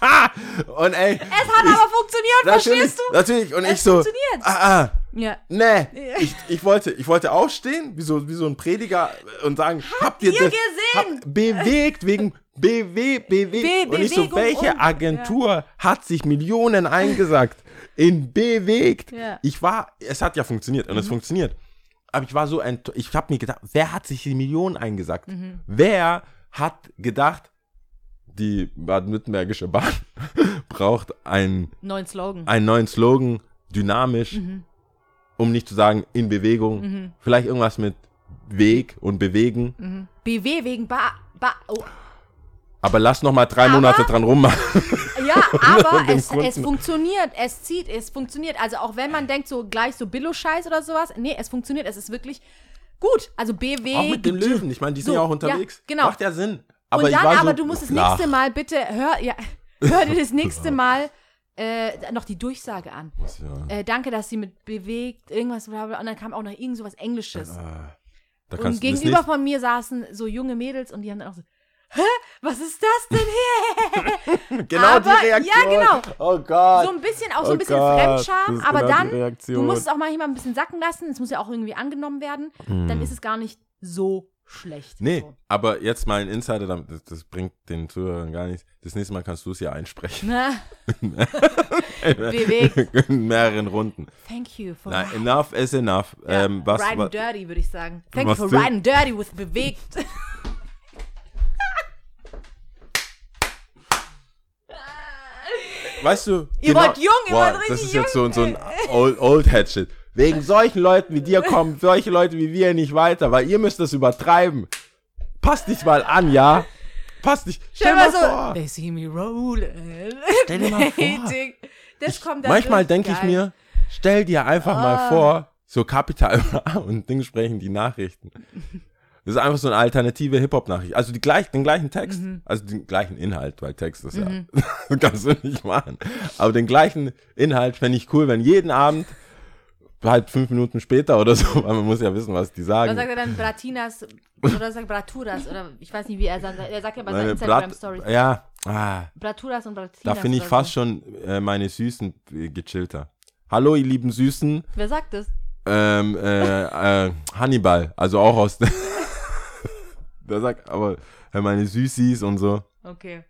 und ey, Es hat aber funktioniert, verstehst du? natürlich, und Es ich so, funktioniert. ah, ah, Ja. nee, ich, ich wollte, ich wollte aufstehen, wie so, wie so ein Prediger und sagen, habt, ihr ihr das, gesehen? Hab, bewegt wegen BW, BW. Be- und ich so, welche um. Agentur hat sich Millionen eingesackt in bewegt? Ja. Mhm. Ich war, es hat ja funktioniert und es funktioniert. Aber ich war so enttäuscht, ich habe mir gedacht, wer hat sich die Millionen eingesackt? Mhm. Wer hat gedacht, die baden-württembergische Bahn braucht einen, Neuen Slogan. einen neuen Slogan, dynamisch, Mhm. um nicht zu sagen in Bewegung, vielleicht irgendwas mit Weg und Bewegen. BW wegen Ba. ba oh. Aber lass noch mal drei Aber- Monate dran rummachen. Ja, aber es, es funktioniert. Es zieht, es funktioniert. Also auch wenn man denkt, so gleich so Billo-Scheiß oder sowas. Nee, es funktioniert. Es ist wirklich gut. Also BW. Auch mit dem Löwen. Ich meine, die sind So, ja auch unterwegs. ja, genau. Macht ja Sinn. Aber Und dann aber so, du musst das nächste Mal bitte, hör, ja, hör dir das nächste Mal äh, noch die Durchsage an. Ja. Äh, danke, dass sie mit bewegt, irgendwas, bla bla. Und dann kam auch noch irgend sowas Englisches. Da und gegenüber von mir saßen so junge Mädels und die haben dann auch so, hä, was ist das denn hier? genau aber- die Reaktion. ja, genau. Oh Gott. so ein bisschen, auch so Oh ein bisschen Gott, Fremdscham, aber genau dann, du musst es auch manchmal ein bisschen sacken lassen, es muss ja auch irgendwie angenommen werden, dann Hm. ist es gar nicht so schlecht. Nee, So. aber jetzt mal ein Insider, das, das bringt den Zuhörern gar nichts. Das nächste Mal kannst du es ja einsprechen. Bewegt. In mehreren Runden. Thank you for Na, enough is enough. Ja, ähm, was, riding was, dirty, würde ich sagen. Thank you for du- riding dirty with bewegt. weißt du, Ihr wart jung, ihr boah, wart Das richtig ist jetzt so, so ein Old, Old Head Shit. Wegen solchen Leuten wie dir kommen solche Leute wie wir nicht weiter, weil ihr müsst das übertreiben. Passt dich mal an, ja? Passt dich. Stell mal so, vor. they see me rolling. Stell dir mal vor. Das kommt dann Manchmal denke ich mir, stell dir einfach Ah. mal vor, so Kapital und Ding sprechen die Nachrichten. Das ist einfach so eine alternative Hip-Hop-Nachricht. Also die gleich, den gleichen Text, Mhm. also den gleichen Inhalt, weil Text ist ja, kannst du nicht machen. Aber den gleichen Inhalt fände ich cool, wenn jeden Abend, halt fünf Minuten später oder so, weil man muss ja wissen, was die sagen. sagt er dann Bratinas oder sagt Braturas oder ich weiß nicht, wie er sagt. Er sagt ja bei seinen Instagram-Stories. Ja, ah, Braturas und Bratinas. da finde ich fast so. schon äh, meine Süßen gechillter. Hallo, ihr lieben Süßen. Wer sagt das? Ähm, äh, äh, Hannibal, also auch aus der. Der sagt aber äh, meine Süßis und so. Okay.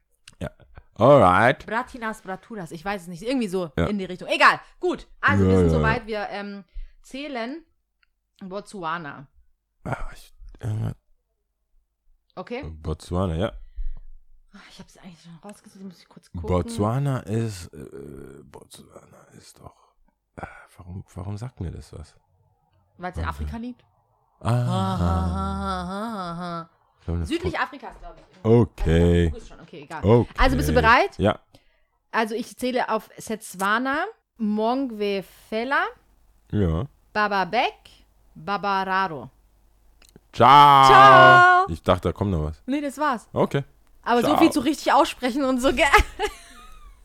Alright. Bratinas, Braturas, ich weiß es nicht. Irgendwie so Ja. in die Richtung. Egal, gut. Also Ja, wir sind soweit. Wir ähm, zählen Botswana. Ah, ich, äh, Okay? Botswana, ja. Ich habe es eigentlich schon rausgesucht, muss ich kurz gucken. Botswana ist. Äh, Botswana ist doch. Äh, warum, warum sagt mir das was? Weil es in Afrika liegt? Ah, ich glaub, Südlich Afrikas, glaube ich. Okay. Also, schon. Okay, egal. okay. Also bist du bereit? Ja. Also ich zähle auf Setswana, Mongwe Fela, Ja. Bababek, Babararo. Ciao. Ciao. Ich dachte, da kommt noch was. Nee, das war's. Okay. Aber so Ciao. viel zu richtig aussprechen und so. ge-